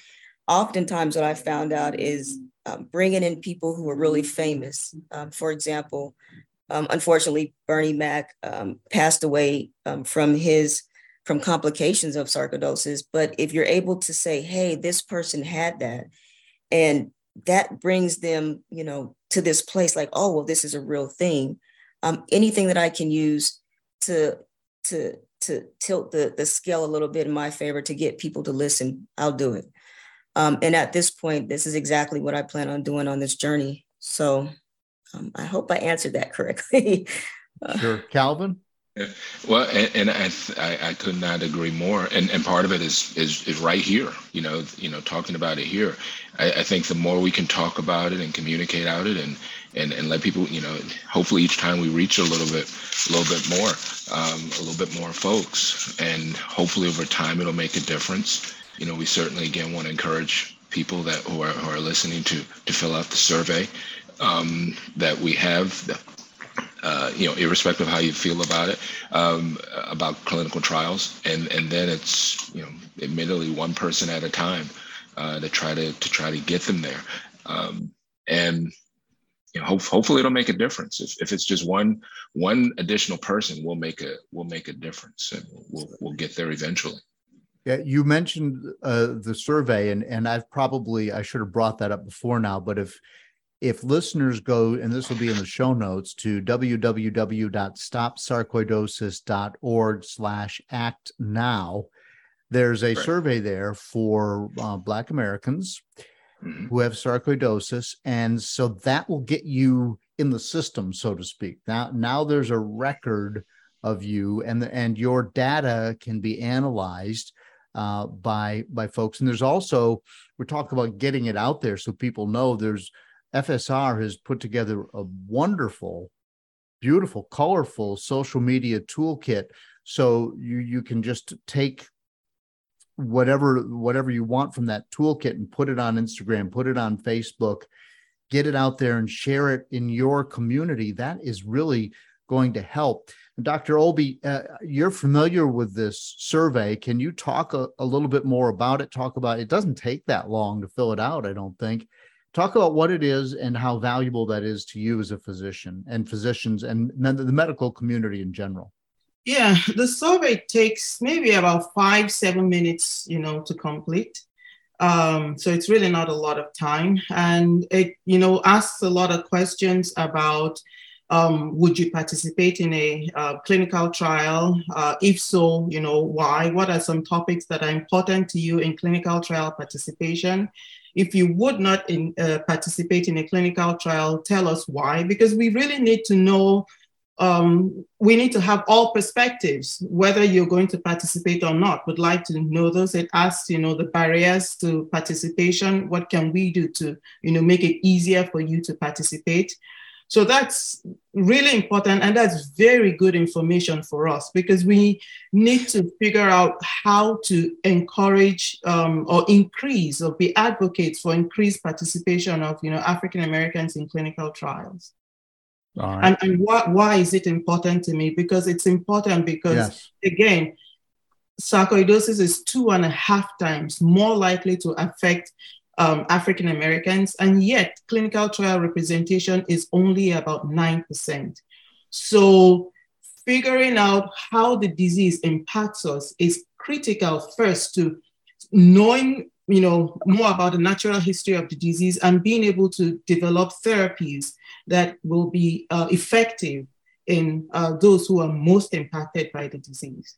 Speaker 3: oftentimes what I found out is um, bringing in people who are really famous. Um, for example, um, unfortunately, Bernie Mac um, passed away from his from complications of sarcoidosis. But if you're able to say, "Hey, this person had that," and that brings them, you know, to this place like, "Oh, well, this is a real thing." Um, anything that I can use to to to tilt the the scale a little bit in my favor to get people to listen, I'll do it. Um, and at this point, this is exactly what I plan on doing on this journey. So um, I hope I answered that correctly.
Speaker 1: uh, sure. Calvin?
Speaker 2: Yeah. Well, and, and I, I, I could not agree more. And and part of it is is is right here. You know, you know, talking about it here. I, I think the more we can talk about it and communicate out it and and and let people, you know, hopefully each time we reach a little bit, a little bit more, um, a little bit more folks, and hopefully over time it'll make a difference. You know, we certainly again want to encourage people that who are, who are listening to to fill out the survey um, that we have. Uh, you know, irrespective of how you feel about it, um, about clinical trials, and and then it's you know, admittedly one person at a time uh, to try to to try to get them there, um, and you know, hope, hopefully it'll make a difference. If, if it's just one one additional person, we'll make a we'll make a difference, and we'll we'll get there eventually.
Speaker 1: Yeah, you mentioned uh, the survey, and and I've probably I should have brought that up before now, but if if listeners go, and this will be in the show notes, to www.stopsarcoidosis.org slash act now, there's a right. survey there for uh, Black Americans mm-hmm. who have sarcoidosis. And so that will get you in the system, so to speak. Now, now there's a record of you and, the, and your data can be analyzed uh, by by folks. And there's also we're talking about getting it out there so people know there's FSR has put together a wonderful, beautiful, colorful social media toolkit. So you you can just take whatever whatever you want from that toolkit and put it on Instagram, put it on Facebook, get it out there and share it in your community. That is really going to help. Dr. Obi, uh, you're familiar with this survey. Can you talk a, a, little bit more about it? Talk about it doesn't take that long to fill it out, I don't think. Talk about what it is and how valuable that is to you as a physician and physicians and the medical community in general.
Speaker 4: Yeah, the survey takes maybe about five, seven minutes, you know, to complete. Um, so it's really not a lot of time. And it, you know, asks a lot of questions about um, would you participate in a uh, clinical trial? Uh, if so, you know, why? What are some topics that are important to you in clinical trial participation? If you would not in, uh, participate in a clinical trial, tell us why, because we really need to know, um, we need to have all perspectives, whether you're going to participate or not. Would like to know those. It asks, you know, the barriers to participation. What can we do to, you know, make it easier for you to participate? So that's really important. And that's very good information for us because we need to figure out how to encourage um, or increase or be advocates for increased participation of you know, African Americans in clinical trials. And, and why, why is it important to me? Because it's important because, yes. again, sarcoidosis is two and a half times more likely to affect um, African Americans, and yet clinical trial representation is only about 9%. So, figuring out how the disease impacts us is critical first to knowing you know more about the natural history of the disease and being able to develop therapies that will be uh, effective in uh, those who are most impacted by the disease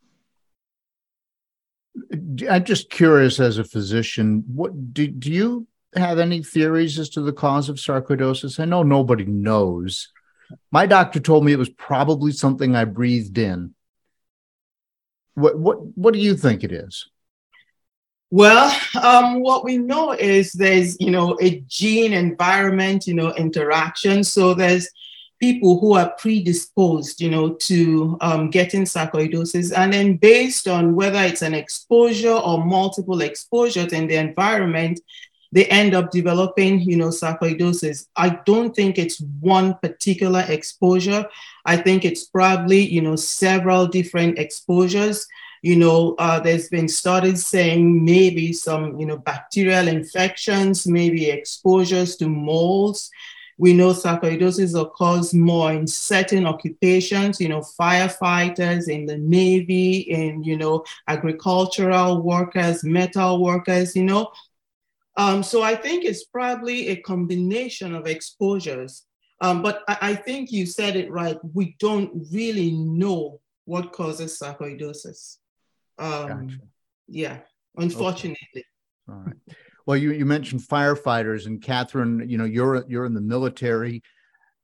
Speaker 1: I'm just curious as a physician, what do, do you have any theories as to the cause of sarcoidosis? I know nobody knows. My doctor told me it was probably something I breathed in. What what what do you think it is?
Speaker 4: Well, um, what we know is there's you know a gene environment you know interaction. So there's people who are predisposed, you know, to um, getting sarcoidosis. And then based on whether it's an exposure or multiple exposures in the environment, they end up developing, you know, sarcoidosis. I don't think it's one particular exposure. I think it's probably, you know, several different exposures. You know, uh, there's been studies saying maybe some, you know, bacterial infections, maybe exposures to molds, we know sarcoidosis occurs more in certain occupations, you know, firefighters, in the Navy, in, you know, agricultural workers, metal workers, you know. Um, so I think it's probably a combination of exposures. Um, but I, I think you said it right. We don't really know what causes sarcoidosis. Um, gotcha. Yeah, unfortunately. Okay.
Speaker 1: All right. Well, you, you mentioned firefighters, and Catherine, you know, you're you're in the military,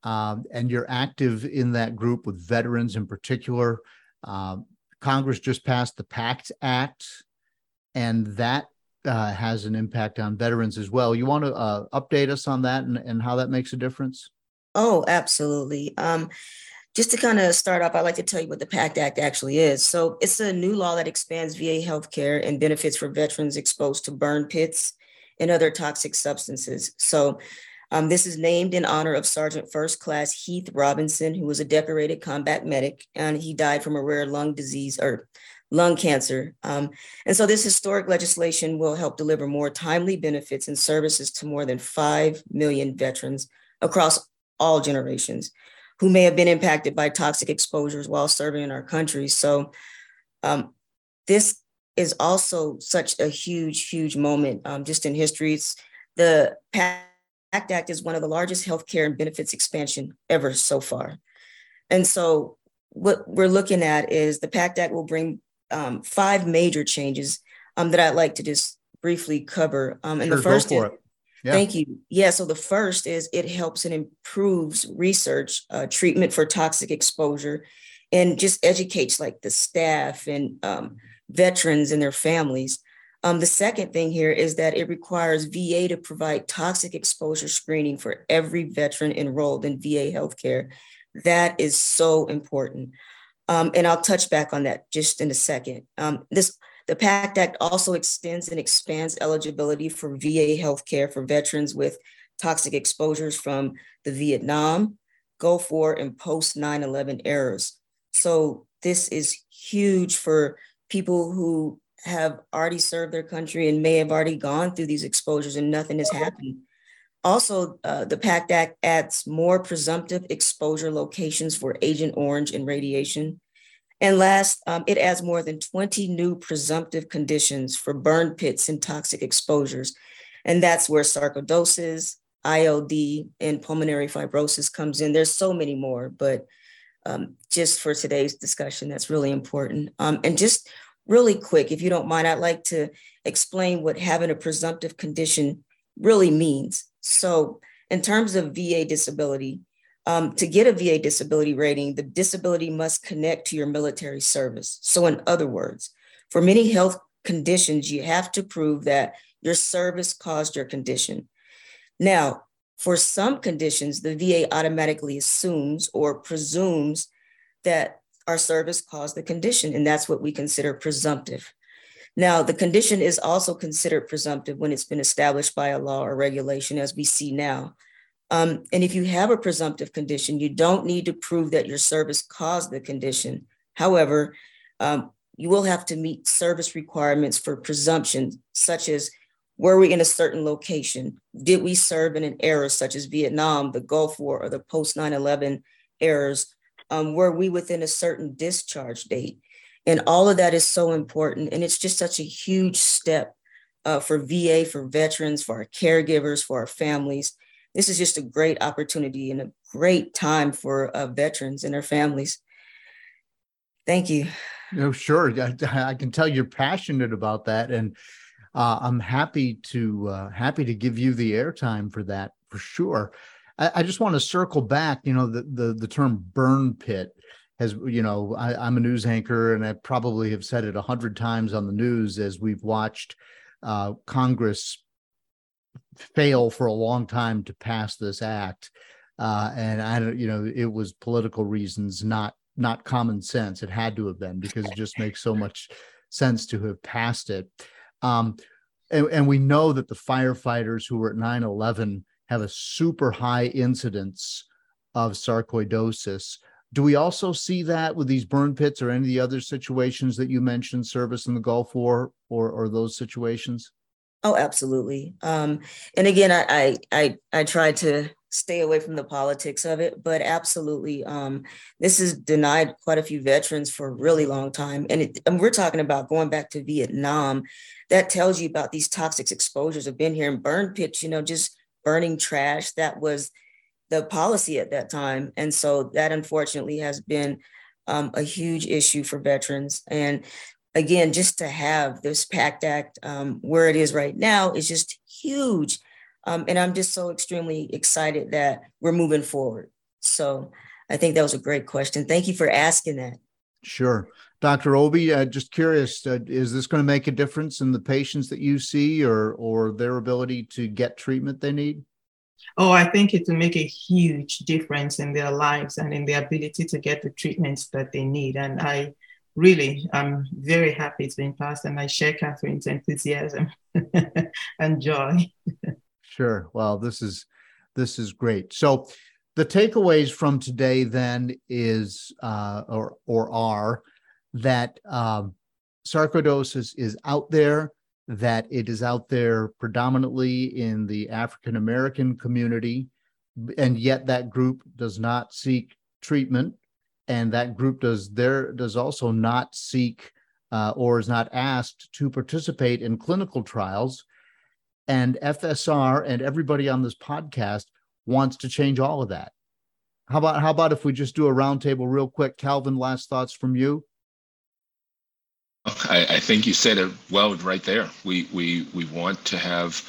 Speaker 1: um, and you're active in that group with veterans in particular. Um, Congress just passed the PACT Act, and that uh, has an impact on veterans as well. You want to uh, update us on that and, and how that makes a difference?
Speaker 3: Oh, absolutely. Um, just to kind of start off, I'd like to tell you what the PACT Act actually is. So it's a new law that expands VA health care and benefits for veterans exposed to burn pits and other toxic substances. So um, this is named in honor of Sergeant First Class Heath Robinson, who was a decorated combat medic, and he died from a rare lung disease or lung cancer. Um, and so this historic legislation will help deliver more timely benefits and services to more than 5 million veterans across all generations who may have been impacted by toxic exposures while serving in our country. So um, this is also such a huge, huge moment um, just in history. It's the PACT Act is one of the largest healthcare and benefits expansion ever so far. And so what we're looking at is the PACT Act will bring um, five major changes um, that I'd like to just briefly cover. Um, and
Speaker 1: sure,
Speaker 3: the first
Speaker 1: is,
Speaker 3: thank you. Yeah. So the first is it helps and improves research, uh, treatment for toxic exposure, and just educates like the staff and um, veterans and their families. Um, the second thing here is that it requires VA to provide toxic exposure screening for every veteran enrolled in VA healthcare. That is so important. Um, and I'll touch back on that just in a second. Um, this the PACT Act also extends and expands eligibility for VA healthcare for veterans with toxic exposures from the Vietnam, Gulf War, and post 9 11 eras. So, this is huge for people who have already served their country and may have already gone through these exposures and nothing has happened. Also, uh, the PACT Act adds more presumptive exposure locations for Agent Orange and radiation. And last, um, it adds more than 20 new presumptive conditions for burn pits and toxic exposures. And that's where sarcoidosis, ILD, and pulmonary fibrosis comes in. There's so many more, but um, just for today's discussion, that's really important. Um, and just really quick, if you don't mind, I'd like to explain what having a presumptive condition really means. So, in terms of VA disability, um, to get a VA disability rating, the disability must connect to your military service. So, in other words, for many health conditions, you have to prove that your service caused your condition. Now, for some conditions, the VA automatically assumes or presumes that our service caused the condition, and that's what we consider presumptive. Now, the condition is also considered presumptive when it's been established by a law or regulation, as we see now. Um, and if you have a presumptive condition, you don't need to prove that your service caused the condition. However, um, you will have to meet service requirements for presumption, such as were we in a certain location? Did we serve in an era such as Vietnam, the Gulf War, or the post 9 11 eras? Um, were we within a certain discharge date? And all of that is so important. And it's just such a huge step uh, for VA, for veterans, for our caregivers, for our families. This is just a great opportunity and a great time for uh, veterans and their families. Thank you.
Speaker 1: No, sure. I, I, can tell you're passionate about that, and uh, I'm happy to uh, happy to give you the airtime for that for sure. I, I just want to circle back. You know, the the the term burn pit has you know I, am a news anchor and I probably have said it a hundred times on the news as we've watched uh, Congress fail for a long time to pass this act, uh, and I don't you know it was political reasons, not not common sense. It had to have been because it just makes so much sense to have passed it. Um, and, and we know that the firefighters who were at 9 11 have a super high incidence of sarcoidosis. Do we also see that with these burn pits or any of the other situations that you mentioned, service in the Gulf War or, or those situations?
Speaker 3: Oh, absolutely. Um, and again, I, I, I I try to stay away from the politics of it, but absolutely, um, this has denied quite a few veterans for a really long time. And, it, and we're talking about going back to Vietnam. That tells you about these toxic exposures have been here in burn pits. You know, just burning trash. That was the policy at that time. And so that unfortunately has been um, a huge issue for veterans. And again, just to have this PACT Act um, where it is right now is just huge. Um, and I'm just so extremely excited that we're moving forward. So I think that was a great question. Thank you for asking that.
Speaker 1: Sure. Dr. Obi, uh, just curious, uh, is this going to make a difference in the patients that you see or, or their ability to get treatment they need?
Speaker 4: Oh, I think it will make a huge difference in their lives and in their ability to get the treatments that they need. And I really I'm very happy it's been passed, and I share Catherine's enthusiasm and joy.
Speaker 1: sure. Well, this is this is great. So, the takeaways from today then is uh, or or are that um, sarcoidosis is out there, that it is out there predominantly in the African American community, and yet that group does not seek treatment, and that group does there does also not seek uh, or is not asked to participate in clinical trials. And FSR and everybody on this podcast wants to change all of that. How about how about if we just do a roundtable real quick? Calvin, last thoughts from you.
Speaker 2: I, I think you said it well right there. We we we want to have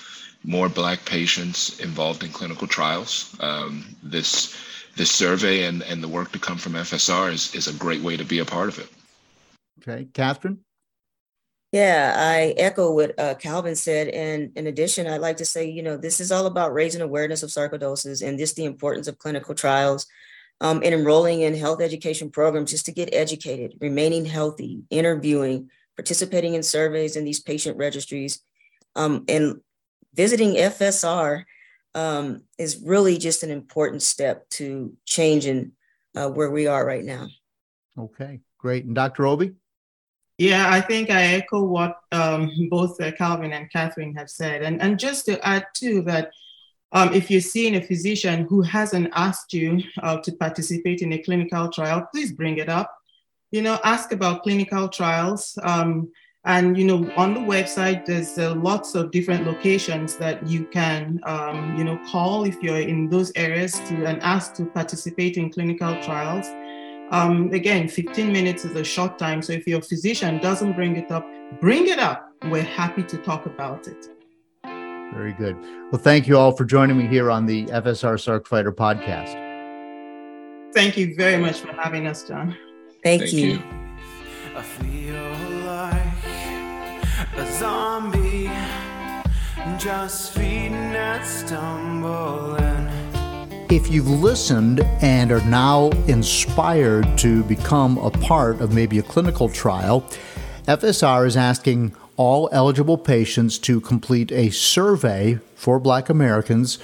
Speaker 2: more Black patients involved in clinical trials. Um, this this survey and and the work to come from FSR is is a great way to be a part of it.
Speaker 1: Okay, Catherine.
Speaker 3: Yeah, I echo what uh, Calvin said. And in addition, I'd like to say, you know, this is all about raising awareness of sarcoidosis and just the importance of clinical trials um, and enrolling in health education programs just to get educated, remaining healthy, interviewing, participating in surveys in these patient registries, um, and visiting FSR um, is really just an important step to changing uh, where we are right now.
Speaker 1: Okay, great. And Dr. Obi?
Speaker 4: Yeah, I think I echo what um, both uh, Calvin and Catherine have said. And, and just to add too, that, um, if you're seeing a physician who hasn't asked you uh, to participate in a clinical trial, please bring it up. You know, ask about clinical trials. Um, and, you know, on the website, there's uh, lots of different locations that you can, um, you know, call if you're in those areas to and ask to participate in clinical trials. Um, again, 15 minutes is a short time. So if your physician doesn't bring it up, bring it up. We're happy to talk about it.
Speaker 1: Very good. Well, thank you all for joining me here on the FSR Sarc Fighter podcast.
Speaker 4: Thank you very much for having us, John.
Speaker 3: Thank, Thank you. you.
Speaker 6: Zombie, just feeding and stumbling.
Speaker 1: If you've listened and are now inspired to become a part of maybe a clinical trial, FSR is asking all eligible patients to complete a survey for Black Americans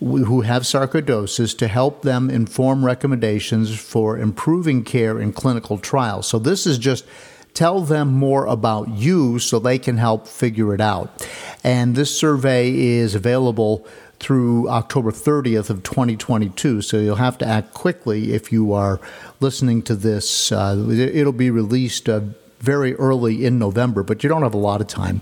Speaker 1: who have sarcoidosis to help them inform recommendations for improving care in clinical trials. So, this is just tell them more about you so they can help figure it out. And this survey is available through October 30th of 2022. So you'll have to act quickly if you are listening to this. Uh, it'll be released uh, very early in November, but you don't have a lot of time.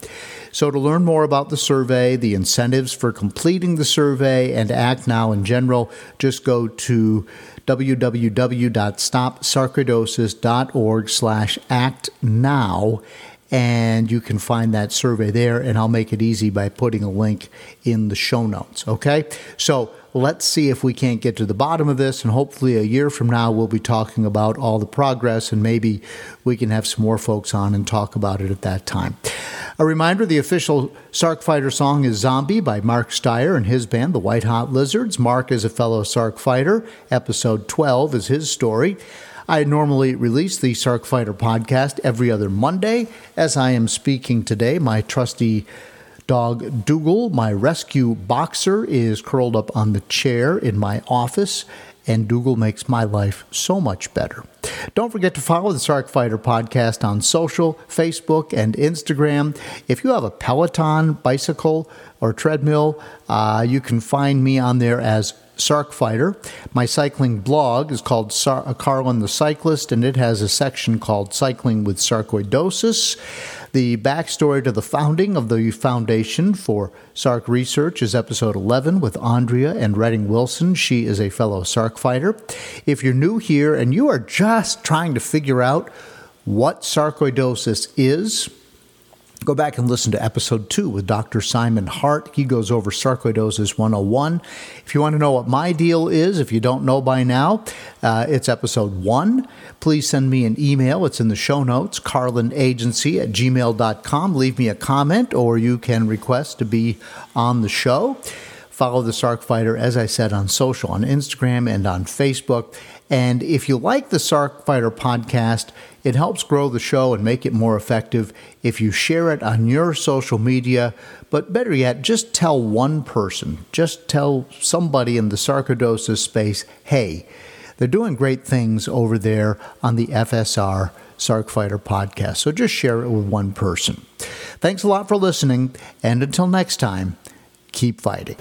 Speaker 1: So to learn more about the survey, the incentives for completing the survey, and act now in general, just go to www.stopsarcoidosis.org slash act now and you can find that survey there and I'll make it easy by putting a link in the show notes okay? So let's see if we can't get to the bottom of this and hopefully a year from now we'll be talking about all the progress and maybe we can have some more folks on and talk about it at that time a reminder the official Sarc Fighter song is Zombie by Mark Steyer and his band, the White Hot Lizards. Mark is a fellow Sarc Fighter. Episode 12 is his story. I normally release the Sarc Fighter podcast every other Monday. As I am speaking today, my trusty dog Dougal, my rescue boxer, is curled up on the chair in my office, and Dougal makes my life so much better. Don't forget to follow the Sarc Fighter podcast on social, Facebook, and Instagram. If you have a Peloton, bicycle, or treadmill, uh, you can find me on there as Sarc Fighter. My cycling blog is called Sar- uh, Carlin the Cyclist, and it has a section called Cycling with Sarcoidosis. The backstory to the founding of the Foundation for Sarc Research is episode 11 with Andrea and Redding Wilson. She is a fellow Sarc fighter. If you're new here and you are just trying to figure out what sarcoidosis is, Go back and listen to episode two with Dr. Simon Hart. He goes over sarcoidosis 101. If you want to know what my deal is, if you don't know by now, uh, it's episode one. Please send me an email. It's in the show notes, carlinagency at gmail.com. Leave me a comment or you can request to be on the show. Follow the Sarc Fighter, as I said, on social, on Instagram and on Facebook. And if you like the Sarc Fighter podcast, it helps grow the show and make it more effective if you share it on your social media. But better yet, just tell one person, just tell somebody in the sarcoidosis space, hey, they're doing great things over there on the FSR Sarc Fighter podcast. So just share it with one person. Thanks a lot for listening, and until next time, keep fighting.